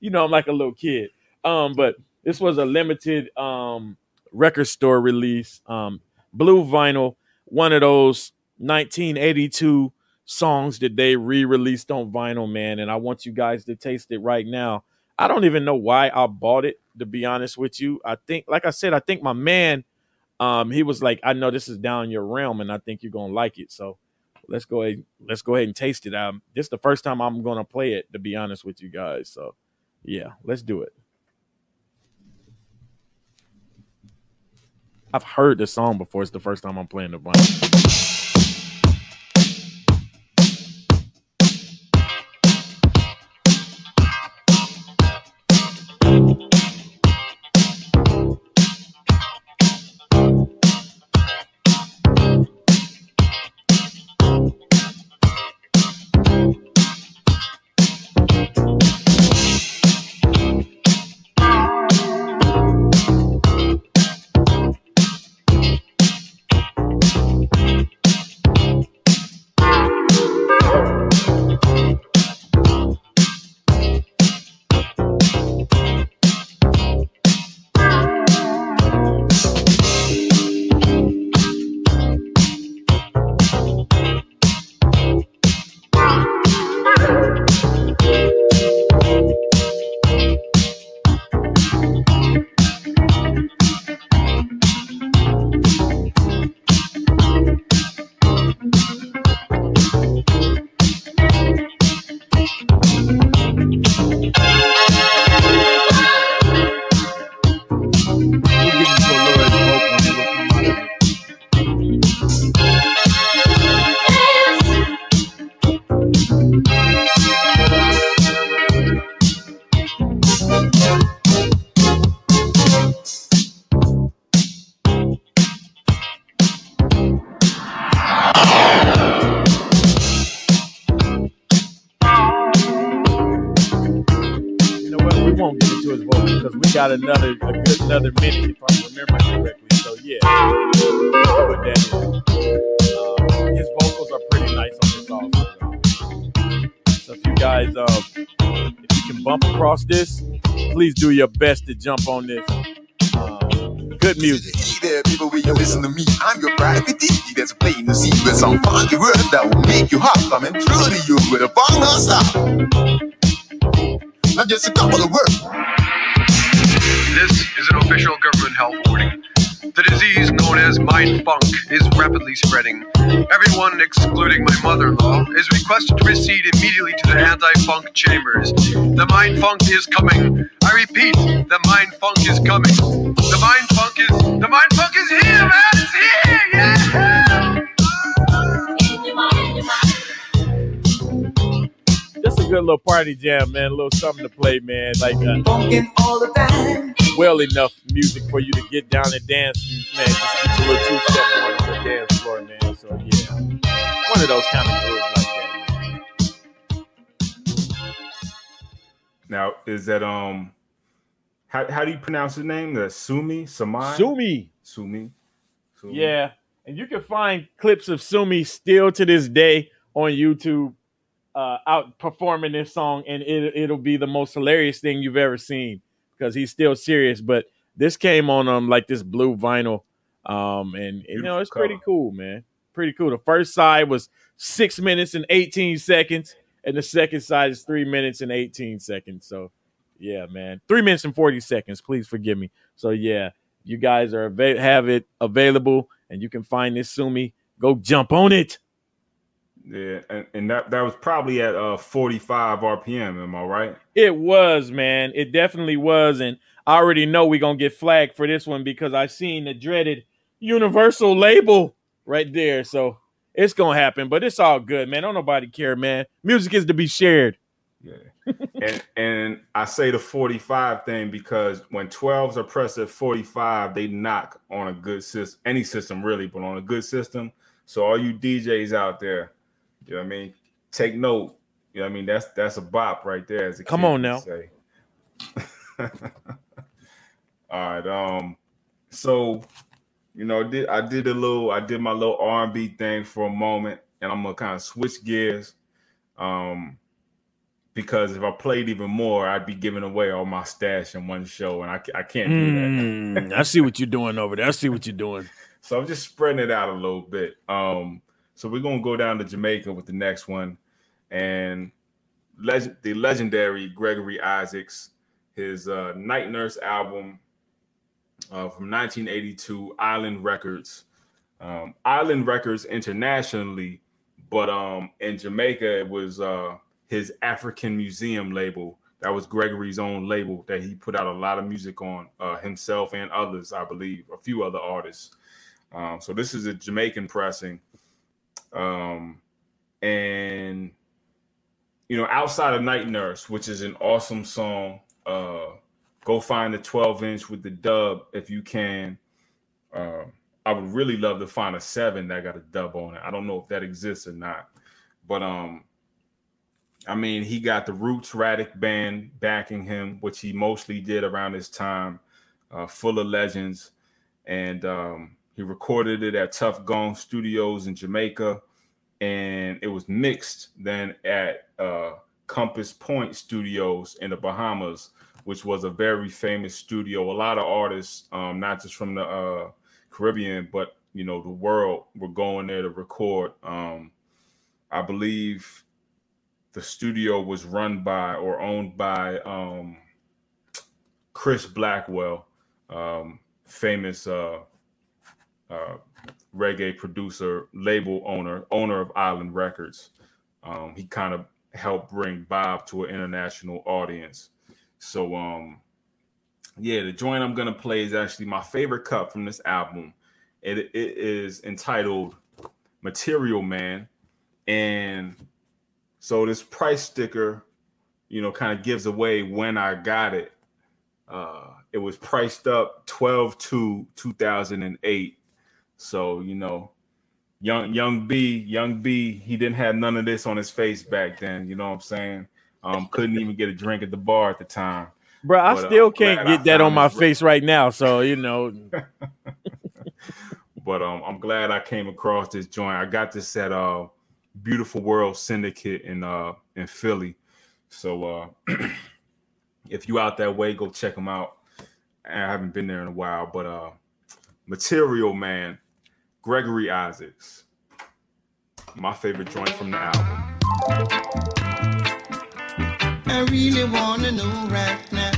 you know, I'm like a little kid. Um, but this was a limited um record store release. Um, blue vinyl, one of those 1982 songs that they re-released on vinyl, man. And I want you guys to taste it right now. I don't even know why I bought it, to be honest with you. I think, like I said, I think my man, um, he was like, I know this is down your realm, and I think you're gonna like it. So let's go ahead, let's go ahead and taste it. Um, this is the first time I'm gonna play it, to be honest with you guys. So yeah, let's do it. I've heard the song before. It's the first time I'm playing the vinyl. Got another a good another minute if I'm remembering correctly. So yeah, but that is. Uh, his vocals are pretty nice on this also. So if you guys, uh, if you can bump across this, please do your best to jump on this. Uh, good music. Hey there, people, will you listen to me? I'm your private DJ that's playing the secret song funky words that will make you hot. Coming through to you with a funk non-stop. Not just a couple of words. This is an official government health warning. The disease known as mind funk is rapidly spreading. Everyone, excluding my mother in law, is requested to proceed immediately to the anti funk chambers. The mind funk is coming. I repeat, the mind funk is coming. The mind funk is. The mind funk is here, man! It's here! Yeah! Good little party jam, man. A little something to play, man. Like uh, Funkin' all the time. well enough music for you to get down and dance, man. Just get your little two step on the dance floor, man. So yeah, one of those kind of grooves like that. Man. Now, is that um how, how do you pronounce his name? The Sumi? Samai? Sumi. Sumi. Sumi. Yeah, and you can find clips of Sumi still to this day on YouTube, uh, out performing this song, and it, it'll be the most hilarious thing you've ever seen because he's still serious. But this came on um like this blue vinyl, um, and, you know it's pretty cool, man. Pretty cool. The first side was six minutes and eighteen seconds, and the second side is three minutes and eighteen seconds. So, yeah, man, three minutes and forty seconds. Please forgive me. So yeah, you guys are have it available, and you can find this Sumi. Go jump on it. Yeah, and, and that that was probably at uh 45 RPM, am I right? It was, man. It definitely was, and I already know we're gonna get flagged for this one because I've seen the dreaded Universal label right there. So it's gonna happen, but it's all good, man. Don't nobody care, man. Music is to be shared. Yeah. and and I say the 45 thing because when 12s are pressed at 45, they knock on a good system, any system really, but on a good system. So all you DJs out there, you know what I mean? Take note. You know what I mean? That's that's a bop right there. As Come on now. Say. all right. Um. So, you know, did I did a little, I did my little R and B thing for a moment, and I'm gonna kind of switch gears. Um, because if I played even more, I'd be giving away all my stash in one show, and I, I can't do that. Mm, I see what you're doing over there. I see what you're doing. So I'm just spreading it out a little bit. Um, so we're gonna go down to Jamaica with the next one, and legend, the legendary Gregory Isaacs, his uh, Night Nurse album uh, from 1982, Island Records. Um, Island Records internationally, but um, in Jamaica it was uh, his African Museum label. That was Gregory's own label that he put out a lot of music on uh, himself and others, I believe, a few other artists. Um, so this is a Jamaican pressing. Um, and you know, outside of Night Nurse, which is an awesome song, uh, go find the 12 inch with the dub if you can. Uh, I would really love to find a seven that got a dub on it. I don't know if that exists or not, but um, I mean, he got the Roots Radic band backing him, which he mostly did around this time, uh, full of legends, and um, he recorded it at Tuff Gong Studios in Jamaica, and it was mixed then at uh, Compass Point Studios in the Bahamas, which was a very famous studio. A lot of artists, um, not just from the uh, Caribbean, but you know the world, were going there to record. Um, I believe the studio was run by or owned by um, Chris Blackwell, um, famous uh, uh, reggae producer, label owner, owner of Island Records. Um, he kind of helped bring Bob to an international audience. So, um, yeah, the joint I'm gonna play is actually my favorite cut from this album. It, it is entitled "Material Man," and so this price sticker, you know, kind of gives away when I got it. Uh, it was priced up 12 to 2008. So, you know, young young B, young B, he didn't have none of this on his face back then, you know what I'm saying? Um, couldn't even get a drink at the bar at the time. Bro, I But, uh, still I'm can't I get that on my face right now. So you know, but um, I'm glad I came across this joint. I got this at uh, Beautiful World Syndicate in uh in Philly. So uh, if you out that way, go check them out. I haven't been there in a while, but uh, Material Man, Gregory Isaacs, my favorite joint from the album. I really wanna know right now.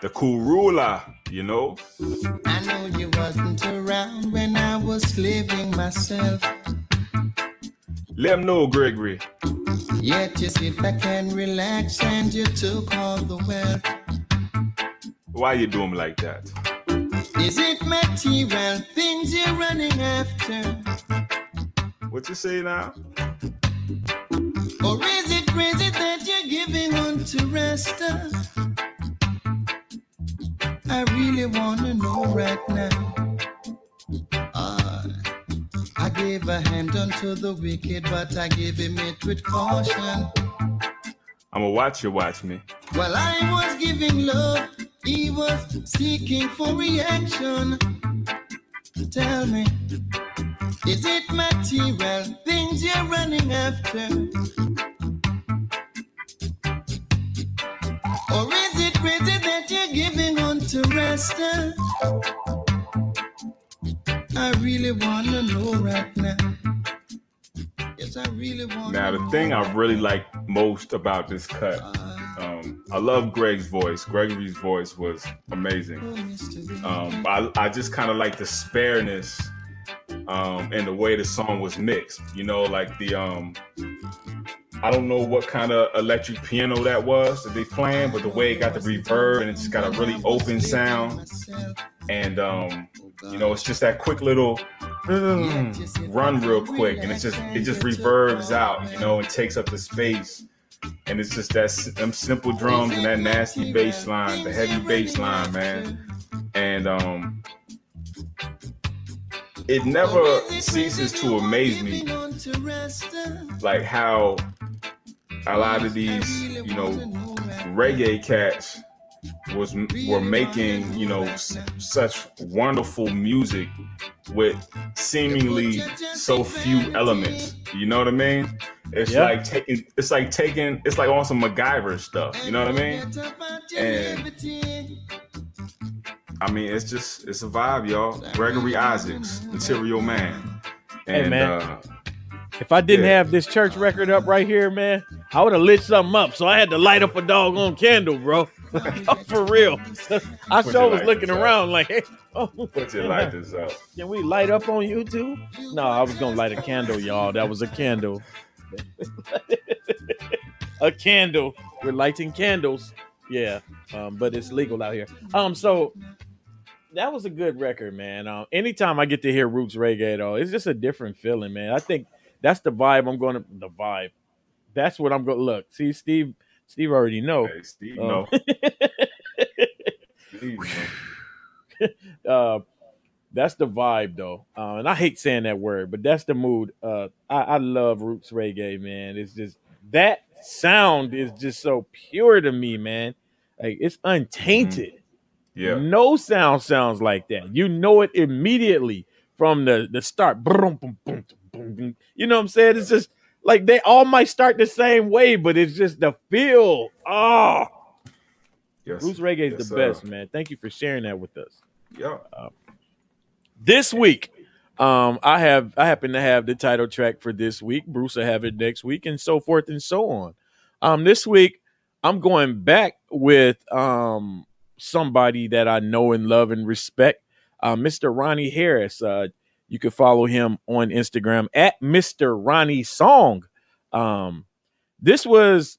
The Cool Ruler, you know. I know you wasn't around when I was living myself. Let him know, Gregory. Yet you sit back and relax and you took all the wealth. Why you doing like that? Is it material things you're running after? What you say now? Or is it crazy that you're giving on to rest? I really wanna know right now. I gave a hand unto the wicked, but I gave him it with caution. I'm gonna watch you watch me. While I was giving love, he was seeking for reaction. Tell me, is it material things you're running after? Or is it crazy that you're giving on to rest? I really wanna know right now. Yes, I really wanna Now, the thing I really like most about this cut, um, I love Greg's voice. Gregory's voice was amazing. Um, I, I just kind of like the spareness um, and the way the song was mixed. You know, like the um, I don't know what kind of electric piano that was that they playing, but the way it got the reverb and it just got a really open sound. And um, you know, it's just that quick little mm, run real quick, and it's just it just reverbs out, you know, and takes up the space. And it's just that them simple drums and that nasty bass line, the heavy bass line, man. And um it never ceases to amaze me like how a lot of these, you know, reggae cats was were making, you know, s- such wonderful music with seemingly so few elements. You know what I mean? It's Yeah. like taking it's like taking it's like on some MacGyver stuff, you know what I mean? And I mean it's just it's a vibe, y'all. Gregory Isaacs, Material Man. Hey, man. uh if I didn't Yeah. have this church record up right here, man, I would have lit something up. So I had to light up a doggone candle, bro. For real. I Put sure was looking around like, hey, oh, put your lighters. Can we light up on YouTube? No, I was gonna light a candle, y'all. That was a candle. a candle. We're lighting candles. Yeah. Um, but it's legal out here. Um, so that was a good record, man. Um, anytime I get to hear roots reggae though, it's just a different feeling, man. I think that's the vibe I'm gonna the vibe. That's what I'm gonna look. See, Steve, Steve already know. Hey, Steve, Um, no. Steve, no. uh, that's the vibe though, uh, and I hate saying that word, but that's the mood. Uh, I, I love roots reggae, man. It's just that sound is just so pure to me, man. Like it's untainted. Yeah. No sound sounds like that. You know it immediately from the the start. Boom, boom, boom, boom, boom. You know what I'm saying? It's just like they all might start the same way, but it's just the feel. Oh, Yes. roots reggae is Yes, the best, man. Thank you for sharing that with us Yeah. this week um i have i happen to have the title track for this week bruce will have it next week and so forth and so on um this week i'm going back with um somebody that i know and love and respect uh mr rahni harris uh you can follow him on instagram at mr rahni song um this was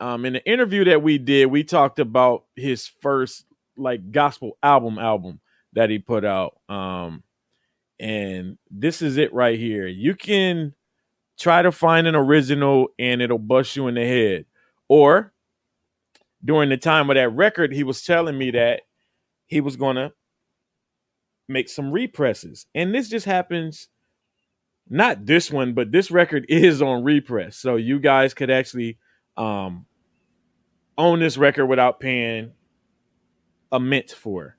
um in the interview that we did we talked about his first like gospel album album that he put out. Um, and this is it right here. You can try to find an original and it'll bust you in the head. Or during the time of that record, he was telling me that he was gonna make some represses. And this just happens not this one, but this record is on repress. So you guys could actually um own this record without paying a mint for.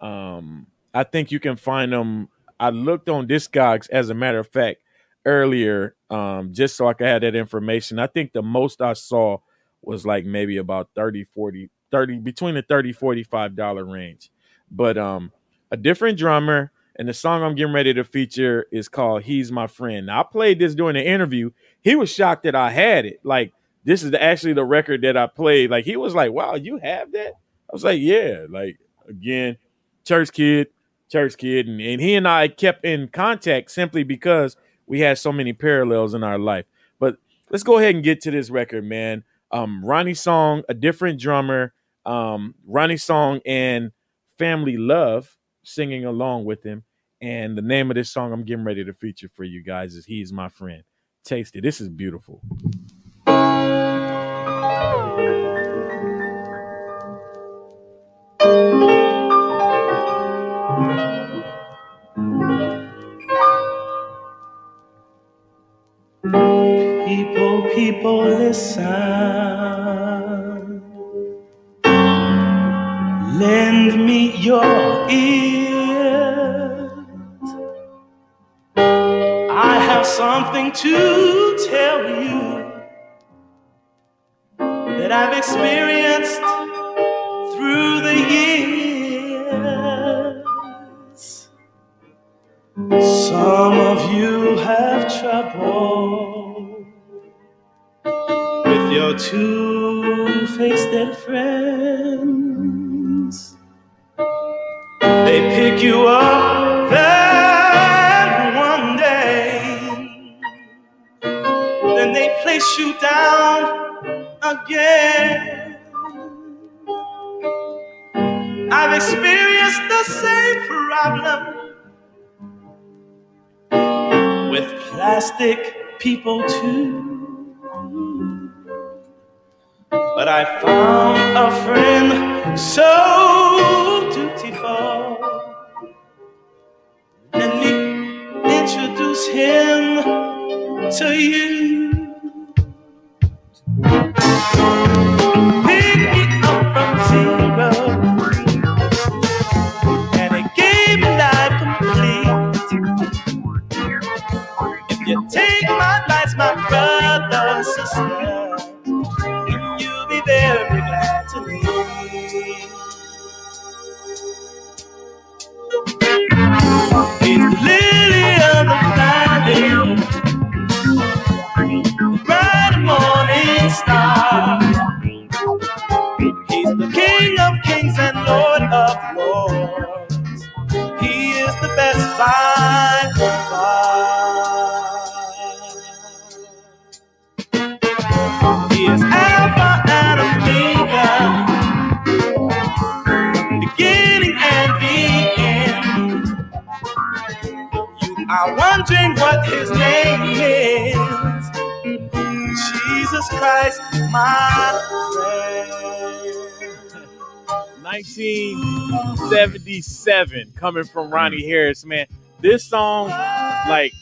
Um I think you can find them. I looked on Discogs as a matter of fact earlier, um, just so I could have that information. I think the most I saw was like maybe about 30, 40, 30, between the 30, 45 dollar range. But um a different drummer, and the song I'm getting ready to feature is called He's My Friend. Now, I played this during the interview. He was shocked that I had it. Like, this is actually the record that I played. Like, he was like, wow, you have that? I was like, yeah. Like, again, church kid, church kid. And, and he and I kept in contact simply because we had so many parallels in our life. But let's go ahead and get to this record, man. Um, Rahni Song, a different drummer, um, Rahni Song and Family Love singing along with him. And the name of this song I'm getting ready to feature for you guys is He's My Friend. Taste it. This is beautiful. People, people, listen. Lend me your ears. I have something to tell you that I've experienced through the years. Some of you have trouble with your two-faced friends. They pick you up then one day, then they place you down again. I've experienced the same problem with plastic people too. But I found a friend so dutiful. Him to you. Pick me up from zero, and it gave me life complete. If you take my advice, my brother, sister, of lords. He is the best by far. He is Alpha and Omega, beginning and the end. You are wondering what his name is. Jesus Christ, my friend. 1977 coming from Rahni Harris, man. This song, like,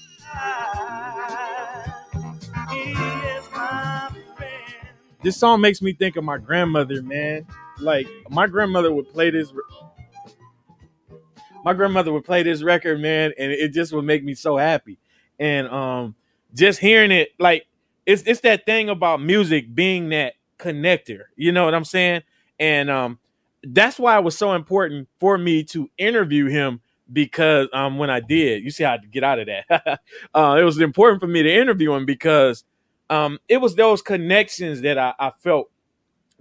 this song makes me think of my grandmother, man. Like, my grandmother would play this. My grandmother would play this record, man, and it just would make me so happy. And um, just hearing it, like, it's it's that thing about music being that connector. You know what I'm saying? And um, that's why it was so important for me to interview him because um when I did, you see how to get out of that. uh, it was important for me to interview him because um it was those connections that I, I felt.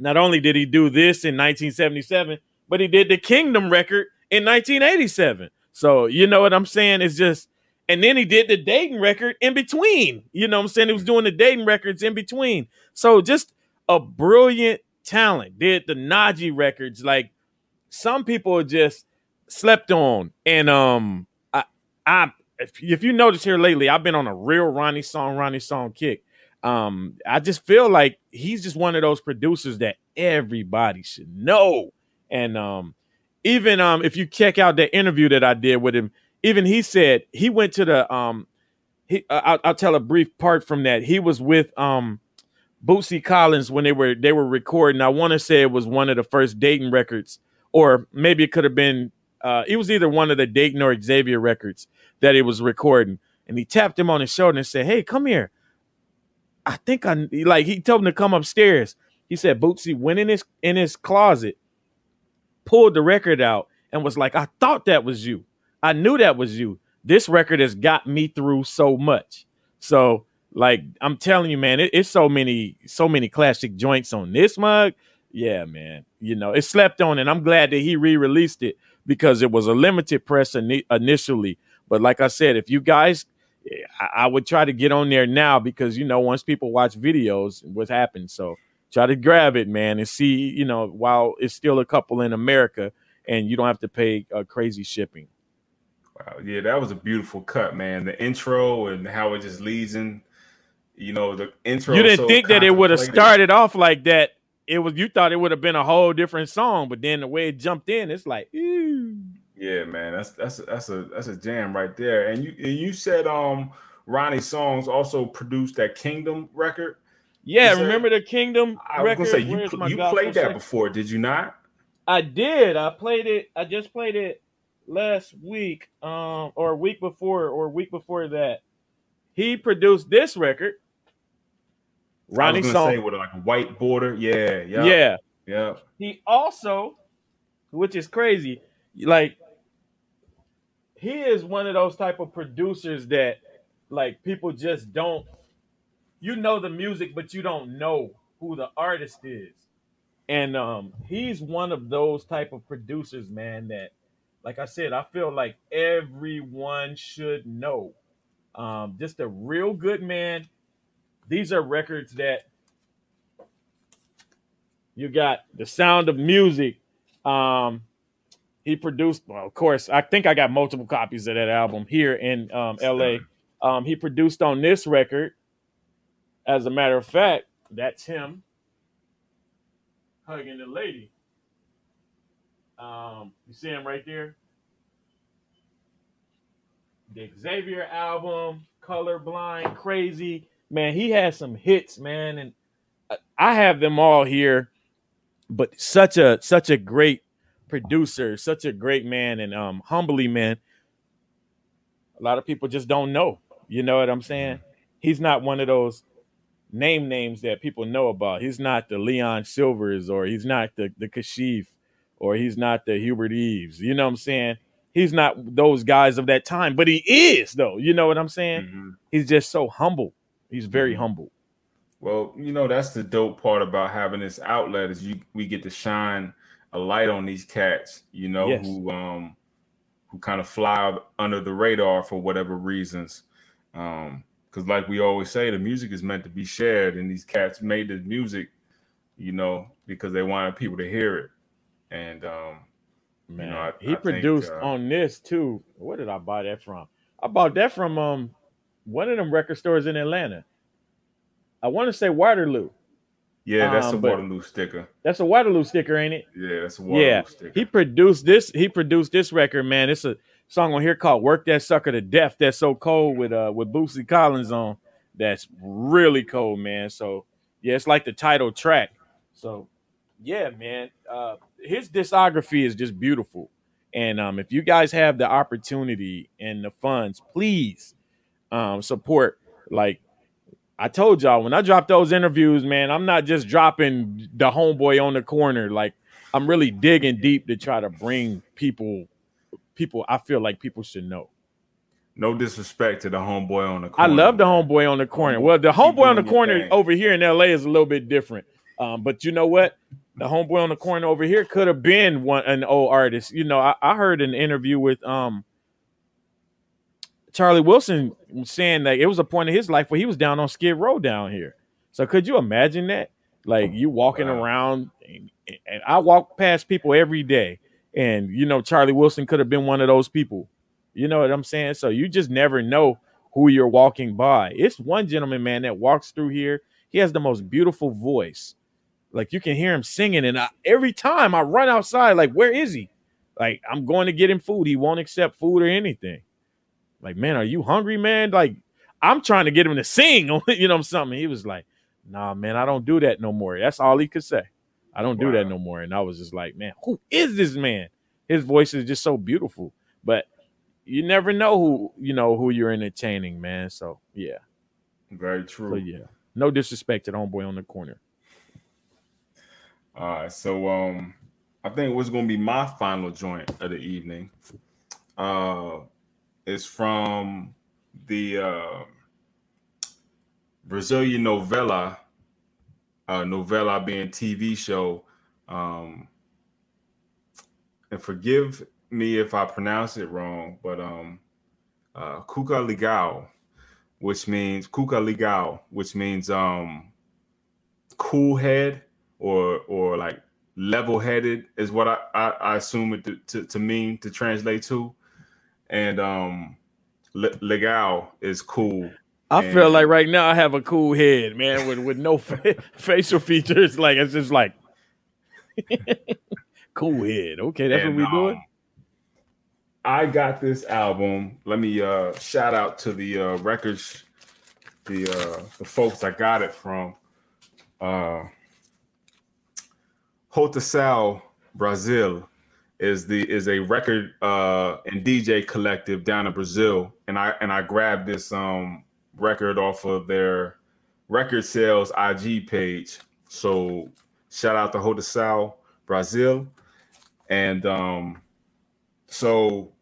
Not only did he do this in 1977, but he did the Kingdom record in 1987. So you know what I'm saying? It's just and then he did the Dayton record in between. You know what I'm saying? He was doing the Dayton records in between. So just a brilliant talent. Did the Najee records. Like some people just slept on. And um I I if, if you notice here lately, I've been on a real Rahni Song, Rahni Song kick. Um, I just feel like he's just one of those producers that everybody should know. And um, even um, if you check out the interview that I did with him, even he said he went to the um he I'll, I'll tell a brief part from that. He was with um Bootsy Collins when they were they were recording. I want to say it was one of the first Dayton records, or maybe it could have been. Uh, it was either one of the Dayton or Xavier records that he was recording, and he tapped him on his shoulder and said, "Hey, come here." I think I like he told him to come upstairs. He said Bootsy went in his in his closet, pulled the record out, and was like, "I thought that was you. I knew that was you. This record has got me through so much." So like I'm telling you, man, it, it's so many, so many classic joints on this mug. Yeah, man. You know, it slept on, and I'm glad that he re-released it because it was a limited press ini- initially. But like I said, if you guys, I, I would try to get on there now because you know once people watch videos, what happens. So try to grab it, man, and see. You know, while it's still a couple in America, and you don't have to pay uh, crazy shipping. Wow, yeah, that was a beautiful cut, man. The intro and how it just leads in. You know, the intro. you didn't so think that it would have started off like that. It was you thought it would have been a whole different song, but then the way it jumped in, it's like, ooh. Yeah, man, that's that's that's a that's a jam right there. And you and you said um Rahni Songs also produced that Kingdom record. Yeah, said- remember the Kingdom I was gonna say you Where's you played that Section? before, did you not? I did. I played it. I just played it last week, um, or week before, or week before that. He produced this record. Rahni I was gonna Song. say with like a white border. Yeah, yeah, Yeah. yeah. He also, which is crazy, like he is one of those type of producers that like people just don't you know the music but you don't know who the artist is. And um he's one of those type of producers, man, that like I said, I feel like everyone should know. Um just a real good man. These are records that you got the sound of music. Um, he produced, well, of course, I think I got multiple copies of that album here in um, LA. Um, he produced on this record. As a matter of fact, that's him hugging the lady. Um, you see him right there? The Xavier album, Colorblind, Crazy. Man, he has some hits, man. And I- have them all here but such a such a great producer, such a great man, and um humbly man. A lot of people just don't know. You know what I'm saying? He's not one of those name names that people know about. He's not the Leon Sylvers or he's not the the Kashif or he's not the Hubert Eaves. You know what I'm saying? He's not those guys of that time, but he is though. You know what I'm saying? Mm-hmm. He's just so humble. He's very humble. Well, you know that's the dope part about having this outlet is you we get to shine a light on these cats, you know, Yes. who um who kind of fly under the radar for whatever reasons. Um because like we always say, the music is meant to be shared, and these cats made the music, you know, because they wanted people to hear it. And um Man, you know, I- he I think, produced uh, on this too. Where did I buy that from? I bought that from um one of them record stores in Atlanta. I want to say Waterloo. yeah, that's Um, a Waterloo sticker. That's a Waterloo sticker, ain't it? Yeah, that's a Waterloo yeah. sticker. He produced this. He produced this record, man. It's a song on here called "Work That Sucker to Death." That's so cold with uh with Bootsy Collins on. That's really cold, man. So yeah, it's like the title track. So yeah, man. Uh, his discography is just beautiful. And um, if you guys have the opportunity and the funds, please um, support. Like I told y'all, when I drop those interviews, man, I'm not just dropping the homeboy on the corner. Like I'm really digging deep to try to bring people, people I feel like people should know. No disrespect to the homeboy on the corner. I love the homeboy on the corner. Well, the homeboy on the corner over here in LA is a little bit different. Um, but you know what? The homeboy on the corner over here could have been one an old artist. You know, I, I heard an interview with um Charlie Wilson saying that it was a point in his life where he was down on Skid Row down here. So could you imagine that? Like you walking around, and, and I walk past people every day, and you know Charlie Wilson could have been one of those people. You know what I'm saying? So you just never know who you're walking by. It's one gentleman, man, that walks through here. He has the most beautiful voice. Like you can hear him singing, and I, every time I run outside, like where is he? Like I'm going to get him food. He won't accept food or anything. Like man, are you hungry, man? Like I'm trying to get him to sing, you know, something. He was like, "Nah, man, I don't do that no more." That's all he could say. I don't do that no more. And I was just like, "Man, who is this man?" His voice is just so beautiful, but you never know who you know who you're entertaining, man. So yeah, Very true. so yeah. No disrespect to the homeboy on the corner. All right, so um, I think what's gonna be my final joint of the evening, uh, is from the uh, Brazilian novella, uh, novella being TV show, um, and forgive me if I pronounce it wrong, but um, uh, Cuca Legal, which means Cuca Legal, which means um, cool head or or like level headed is what I, I, I assume it to, to, to mean to translate to, and um, le- legal is cool. I And- feel like right now I have a cool head, man, with with no fa- facial features. Like it's just like cool head. Okay, that's And, what we doing. um, I got this album. Let me uh shout out to the uh records, the uh the folks I got it from. Uh Hotasal Brazil is the is a record uh and DJ collective down in Brazil. And I and I grabbed this um record off of their record sales IG page. So shout out to Hotasal Brazil. And um so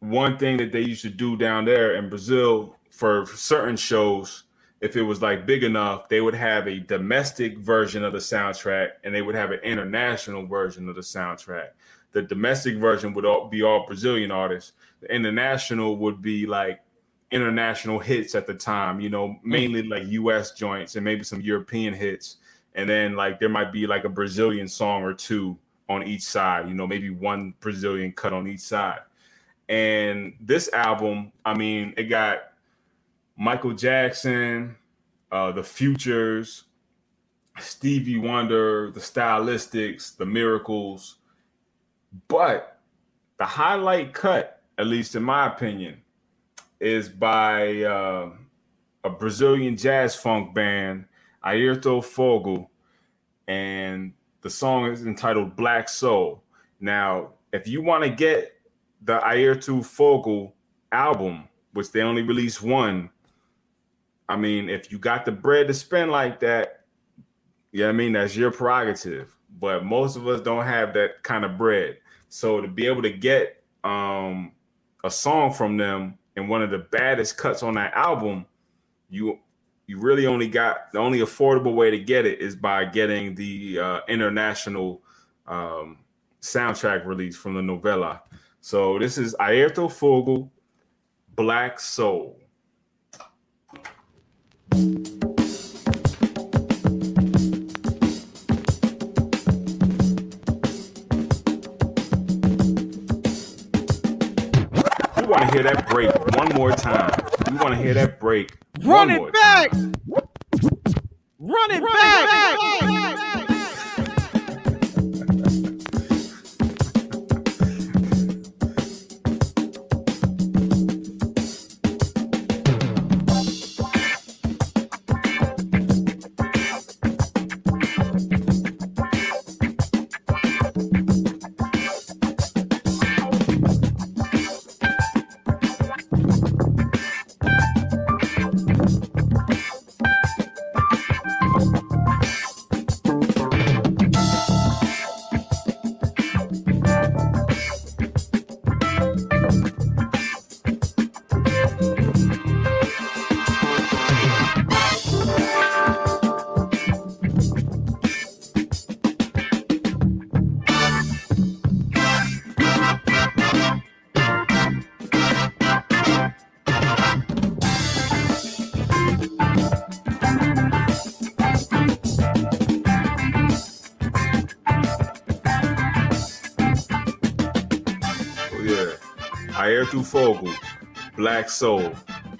one thing that they used to do down there in Brazil for certain shows, if it was like big enough, they would have a domestic version of the soundtrack and they would have an international version of the soundtrack. The domestic version would all be all Brazilian artists. The international would be like international hits at the time, you know, mainly like US joints and maybe some European hits. And then like there might be like a Brazilian song or two on each side, you know, maybe one Brazilian cut on each side. And this album, I mean, it got Michael Jackson, uh, the Futures, Stevie Wonder, the Stylistics, the Miracles. But the highlight cut, at least in my opinion, is by uh, a Brazilian jazz funk band, Ayrton Fogo, and the song is entitled Black Soul. Now, if you want to get the Ayrton Fogo album, which they only released one, I mean, if you got the bread to spend like that, yeah, I mean, that's your prerogative. But most of us don't have that kind of bread. So to be able to get um, a song from them and one of the baddest cuts on that album, you you really only got the only affordable way to get it is by getting the uh, international um, soundtrack release from the novella. So this is Ayrton Fogo, Black Soul. Hear that break one more time. We want to hear that break. Run it back. Run it back. Ayrton Fogo, Black Soul,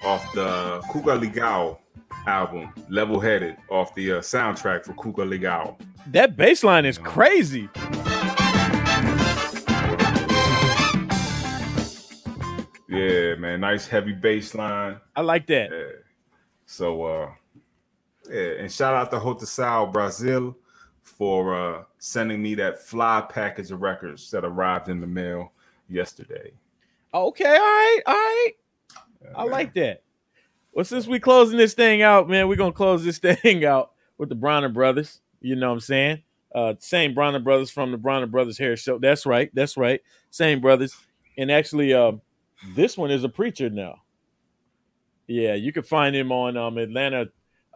off the Cuca Legal album, Level Headed, off the uh, soundtrack for Cuca Legal. That bass line is crazy. Yeah, man, nice heavy bass line. I like that. Yeah. So uh yeah, and shout out to Hotel Brazil for uh sending me that fly package of records that arrived in the mail yesterday. Okay, all right, all right. I like that. Well, since we closing this thing out, man, we're gonna close this thing out with the Bronner brothers. You know what I'm saying? Uh same Bronner brothers from the Bronner Brothers Hair Show. That's right, that's right. Same brothers. And actually, um, this one is a preacher now. Yeah, you can find him on um Atlanta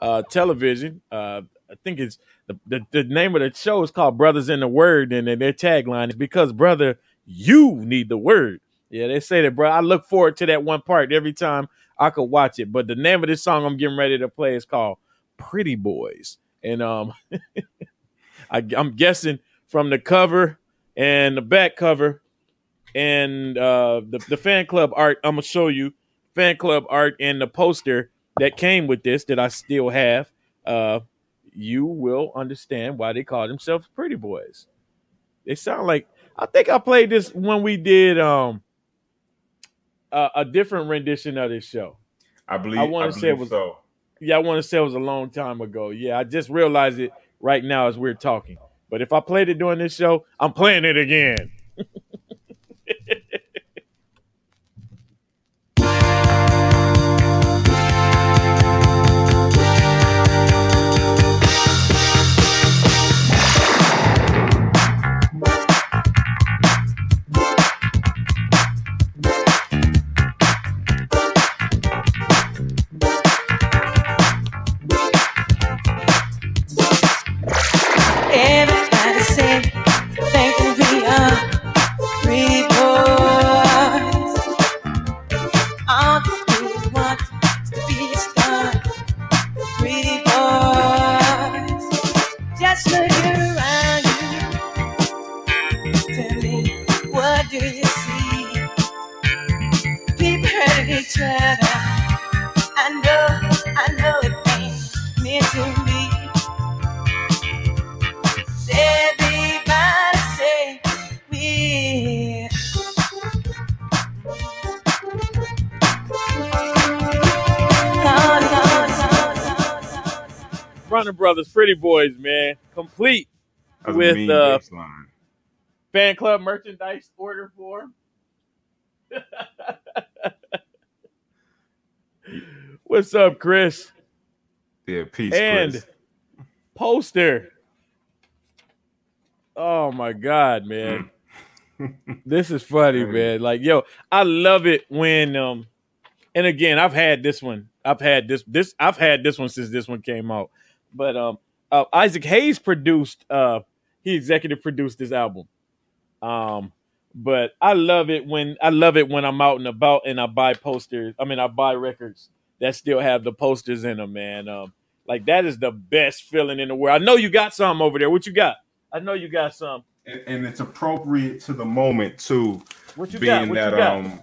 uh television. Uh I think it's the, the, the name of the show is called Brothers in the Word, and their tagline is because brother, you need the word. Yeah, they say that, bro. I look forward to that one part every time I could watch it. But the name of this song I'm getting ready to play is called Pretty Boys. And um I, I'm guessing from the cover and the back cover and uh the, the fan club art, I'm gonna show you fan club art and the poster that came with this that I still have. Uh you will understand why they call themselves pretty boys. They sound like I think I played this when we did um a, a different rendition of this show. I believe I want to say it was so. yeah, I want to say it was a long time ago. Yeah, I just realized it right now as we're talking. But if I played it during this show, I'm playing it again. Pretty Boys, man, complete with uh, fan club merchandise order form. What's up, Chris? Yeah, peace, and Chris. poster. Oh my god, man. this is funny, man. Like, yo, I love it when um and again, I've had this one. I've had this this I've had this one since this one came out. But um uh, Isaac Hayes produced uh he executive produced this album. Um but I love it when I love it when I'm out and about and I buy posters. I mean, I buy records that still have the posters in them, man. Um, like that is the best feeling in the world. I know you got some over there. What you got? I know you got some. and, and it's appropriate to the moment too. What you being got? What you that got? um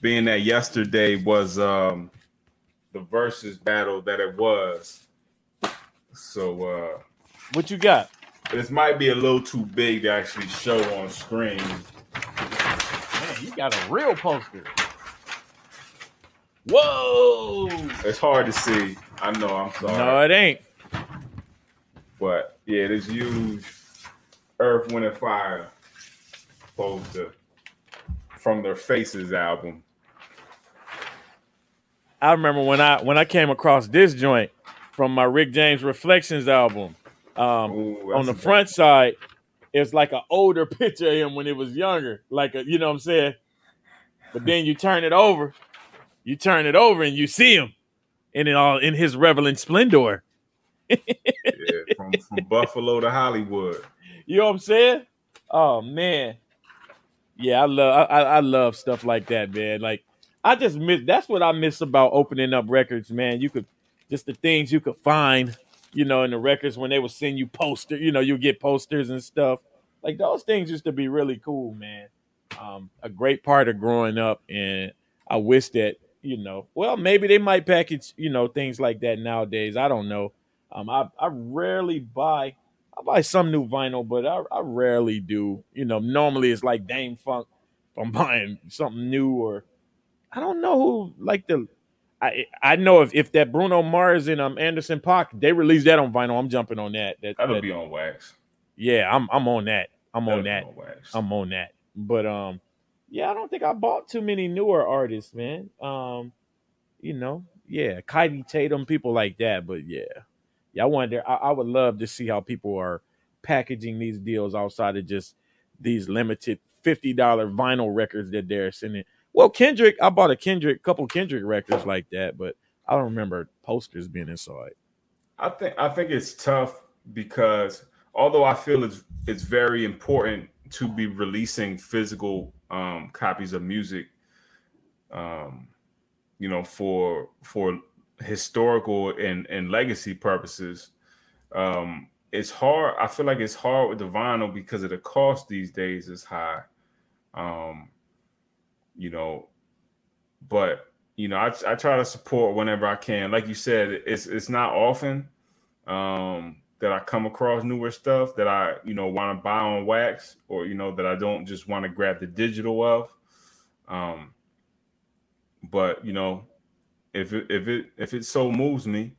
being that yesterday was um the versus battle that it was. So uh What you got? this might be a little too big to actually show on screen. Man, you got a real poster. Whoa! It's hard to see. I know, I'm sorry. No, it ain't. But yeah, this huge Earth, Wind, and Fire poster from their Faces album. I remember when I when I came across this joint from my Rick James Reflections album. Um, on the front side, it's like an older picture of him when he was younger, like a, you know what I'm saying. But then you turn it over, you turn it over, and you see him in it all in his reveling splendor. yeah, from, from Buffalo to Hollywood. You know what I'm saying? Oh man, yeah, I love I I love stuff like that, man. Like I just miss that's what I miss about opening up records, man. You could just the things you could find, you know, in the records when they would send you poster, you know, you get posters and stuff. Like those things used to be really cool, man. Um, a great part of growing up, and I wish that you know, well, maybe they might package, you know, things like that nowadays. I don't know. Um, I I rarely buy I buy some new vinyl, but I, I rarely do. You know, normally it's like Dâm-Funk. If I'm buying something new, or I don't know who like the. I I know if, if that Bruno Mars and um Anderson Paak they release that on vinyl, I'm jumping on that. That That'll that- be on wax. yeah, I'm I'm on that. I'm That'll on that. on. I'm on that. But um, yeah, I don't think I bought too many newer artists, man. Um, you know, yeah, Kylie Tatum, people like that. But yeah, yeah, I wonder. I, I would love to see how people are packaging these deals outside of just these limited fifty dollar vinyl records that they're sending. Well, Kendrick, I bought a Kendrick, couple Kendrick records like that, but I don't remember posters being inside. I think I think it's tough because although I feel it's it's very important to be releasing physical um, copies of music, um, you know, for for historical and and legacy purposes. Um, it's hard. I feel like it's hard with the vinyl because of the cost these days is high. Um, you know, but you know, I, I try to support whenever I can. Like you said, it's it's not often um, that I come across newer stuff that I you know want to buy on wax or you know that I don't just want to grab the digital of. Um, but you know, if it if it if it so moves me,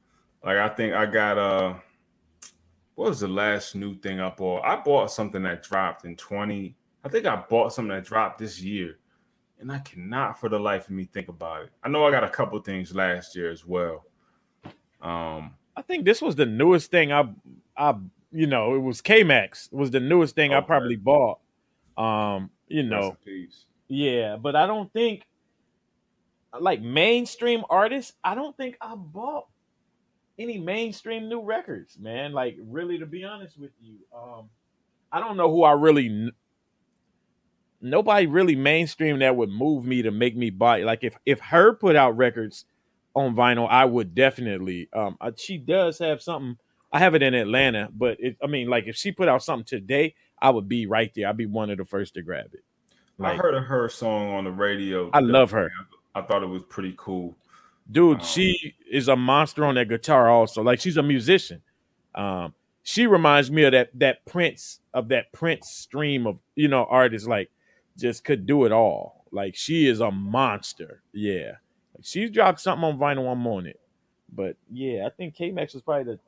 like I think I got uh what was the last new thing I bought? I bought something that dropped in 20. I think I bought something that dropped this year. And I cannot for the life of me think about it. I know I got a couple things last year as well. Um I think this was the newest thing I I you know, it was K Max was the newest thing I probably bought. Um, you know, yeah, but I don't think like mainstream artists, I don't think I bought any mainstream new records, man. Like really to be honest with you. Um I don't know who I really nobody really mainstream that would move me to make me buy like if if her put out records on vinyl i would definitely um uh, she does have something i have it in atlanta but it, i mean like if she put out something today i would be right there i'd be one of the first to grab it I heard of her song on the radio. I love her. I thought it was pretty cool. dude Um, she is a monster on that guitar also like she's a musician um she reminds me of that that prince of that prince stream of you know artists like just could do it all like she is a monster yeah like she's dropped something on vinyl i'm on it but yeah i think k-max is probably the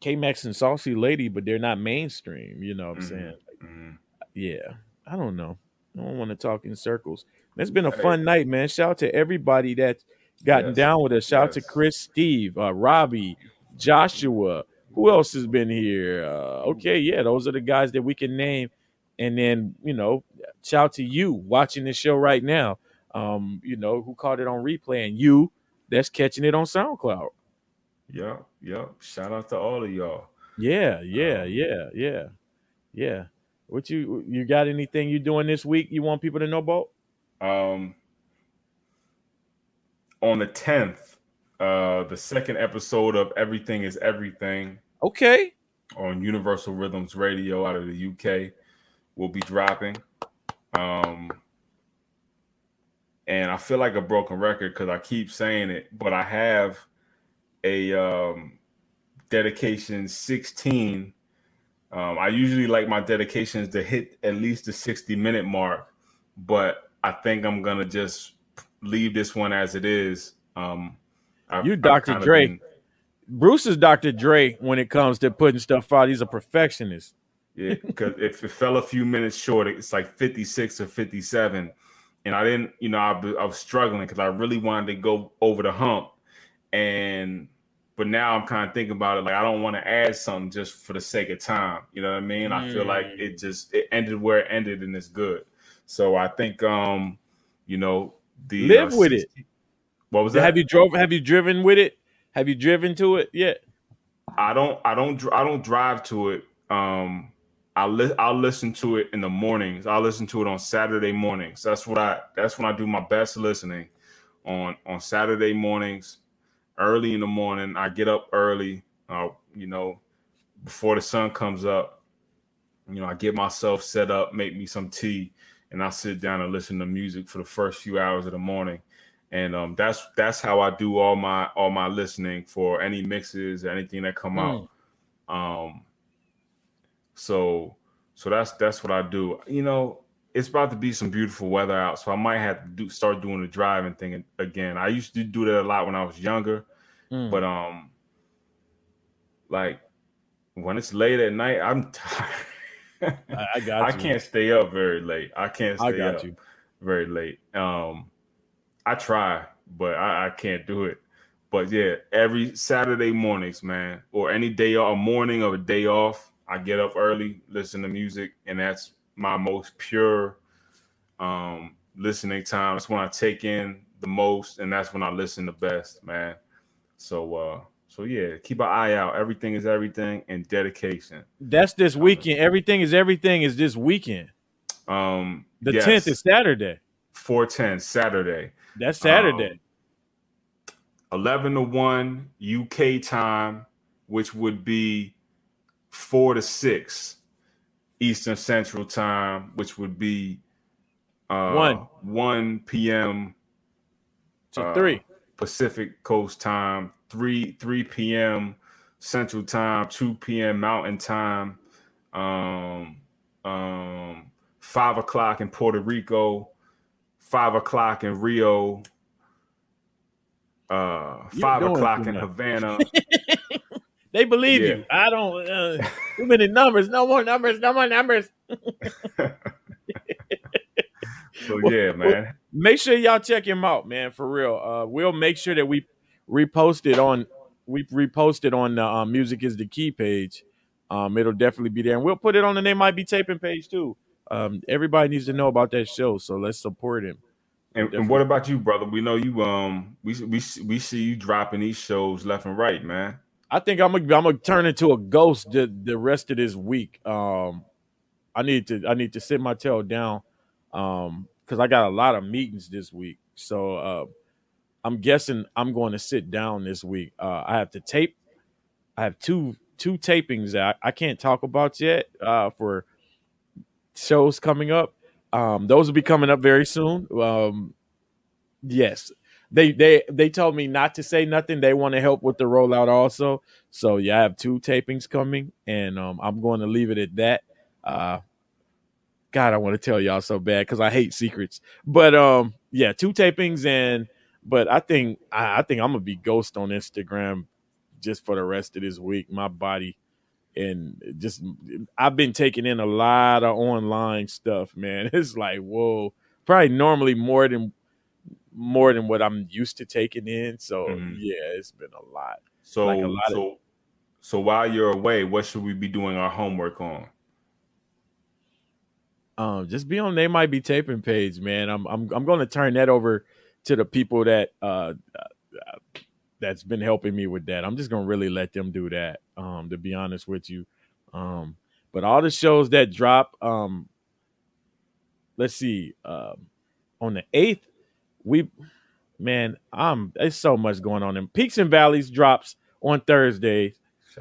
k-max and saucy lady but they're not mainstream you know what i'm Mhm. saying Mhm. yeah, I don't know. I don't want to talk in circles. It's been a fun night, man. Shout out to everybody that's gotten Yes, down with us. Shout out to. Chris, Steve, uh, Robbie, Joshua. Who else has been here? Uh, okay, yeah, those are the guys that we can name. And then, you know, shout out to you watching this show right now. Um, you know, who caught it on replay, and you that's catching it on SoundCloud. Yep, yep. Shout out to all of y'all. Yeah, yeah, Um, yeah, yeah, yeah. What you you got anything you doing this week you want people to know about? Um, on the tenth, uh, the second episode of Everything Is Everything Okay. on Universal Rhythms Radio out of the UK will be dropping. Um, and I feel like a broken record because I keep saying it, but I have a um, dedication 16. Um, I usually like my dedications to hit at least the 60 minute mark, but I think I'm gonna just leave this one as it is. Um, I've- You Dr. Dre. been- Bruce is Dr. Dre when it comes to putting stuff out. He's a perfectionist. Yeah, because if it fell a few minutes short, it's like 56 or 57. And I didn't, you know, I, I was struggling because I really wanted to go over the hump. And, but now I'm kind of thinking about it like I don't want to add something just for the sake of time. You know what I mean? I feel like Mm. it just, it ended where it ended and it's good. So I think, um, you know, the Live uh, with it. What was that? Have you drove? Have you driven with it? Have you driven to it yet? I don't I don't I don't drive to it. Um I li- I'll listen to it in the mornings. I'll listen to it on Saturday mornings. That's what I that's when I do my best listening on on Saturday mornings, early in the morning. I get up early, uh, you know, before the sun comes up. You know, I get myself set up, make me some tea, and I sit down and listen to music for the first few hours of the morning and um, that's that's how I do all my all my listening for any mixes or anything that come out. Um, so so that's that's what I do. You know, it's about to be some beautiful weather out, so I might have to do start doing the driving thing again. I used to do that a lot when I was younger, Mm. but um, like when it's late at night, I'm tired. I, I got I you. can't stay up very late. I can't stay I got up you. very late. Um, I try, but I, I can't do it. But yeah, every Saturday mornings, man, or any day or morning of a day off, I get up early, listen to music, and that's my most pure um listening time. That's when I take in the most, and that's when I listen the best, man. So uh so yeah, keep an eye out. Everything is everything and dedication. That's this weekend. Everything is everything is this weekend. Um The yes, tenth is Saturday. 410 Saturday. That's Saturday. Um, 11 to 1 UK time, which would be 4 to 6 Eastern Central time, which would be uh, One. 1 p.m. to uh, three. Pacific Coast time, 3 3 p.m. Central time, 2 p.m. Mountain time, um, um, 5 o'clock in Puerto Rico, 5 o'clock in Rio, uh, 5 o'clock in. Havana. They believe Yeah. you. I don't. Uh, too many numbers. No more numbers. No more numbers. so yeah, man. Make sure y'all check him out, man. For real. Uh, we'll make sure that we repost it on. We repost it on the um, Music Is the Key page. Um, it'll definitely be there, and we'll put it on the They Might Be Taping page too. Um, everybody needs to know about that show, so let's support him. And, and what about you, brother? We know you. Um, we we we see you dropping these shows left and right, man. I think I'm gonna I'm gonna turn into a ghost the, the rest of this week. Um, I need to I need to sit my tail down, um, because I got a lot of meetings this week. So uh, I'm guessing I'm going to sit down this week. Uh, I have to tape. I have two two tapings that I, I can't talk about yet uh, for shows coming up. Um, those will be coming up very soon. Um, yes, they they they told me not to say nothing. They want to help with the rollout also. So yeah, I have two tapings coming, and um, I'm going to leave it at that. Uh, God, I want to tell y'all so bad because I hate secrets. But um, yeah, two tapings, and but I think I, I think I'm gonna be ghost on Instagram just for the rest of this week. My body and just I've been taking in a lot of online stuff, man. It's like whoa, probably normally more than more than what I'm used to taking in. So Mhm. yeah, it's been a lot. So Like a lot of- so so while you're away, what should we be doing our homework on? um just be on they might be taping page man i'm i'm, I'm going to turn that over to the people that uh uh, that's been helping me with that i'm just going to really let them do that um to be honest with you um but all the shows that drop um let's see um on the 8th we man i'm there's so much going on in peaks and valleys drops on thursday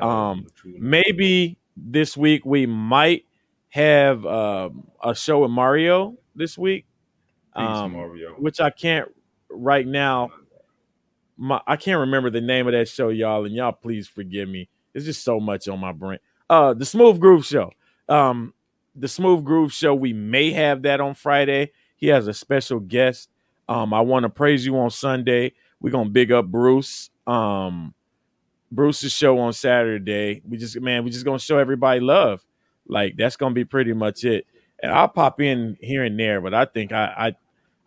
um maybe this week we might have um, a show with Mario this week, um, Mario. which I can't right now. My I can't remember the name of that show, y'all, and y'all please forgive me. There's just so much on my brain. Uh, the Smooth Groove Show. Um, the Smooth Groove Show. We may have that on Friday. He has a special guest. Um, I want to praise you on Sunday. We're gonna big up Bruce. Um, Bruce's show on Saturday. We just man, we just gonna show everybody love. Like that's gonna be pretty much it. And I'll pop in here and there, but I think I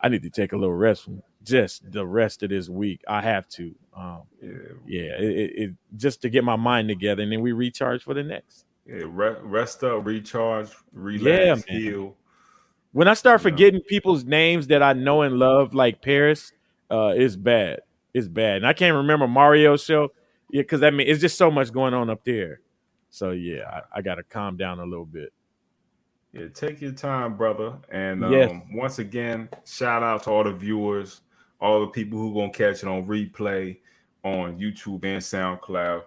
I, I need to take a little rest from just the rest of this week. I have to. Um, Yeah, yeah, it, it, it just to get my mind together, and then we recharge for the next. yeah. Rest up, recharge, relax, man. heal. When I start forgetting people's names that I know and love, like Paris, uh, it's bad. It's bad, and I can't remember Mario's show. Yeah, because I mean, it's just so much going on up there. So yeah, I, I got to calm down a little bit. Yeah, take your time, brother. And um, Yes. once again, shout out to all the viewers, all the people who gonna catch it on replay on YouTube and SoundCloud.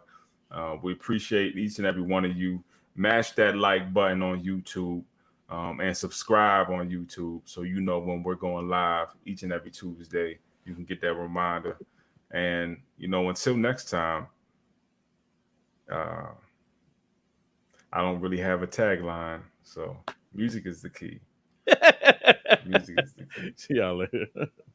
Uh, we appreciate each and every one of you. Mash that like button on YouTube um, and subscribe on YouTube so you know when we're going live each and every Tuesday. You can get that reminder. And you know, until next time, uh, I don't really have a tagline, so music is the key. Music is the key. See y'all later.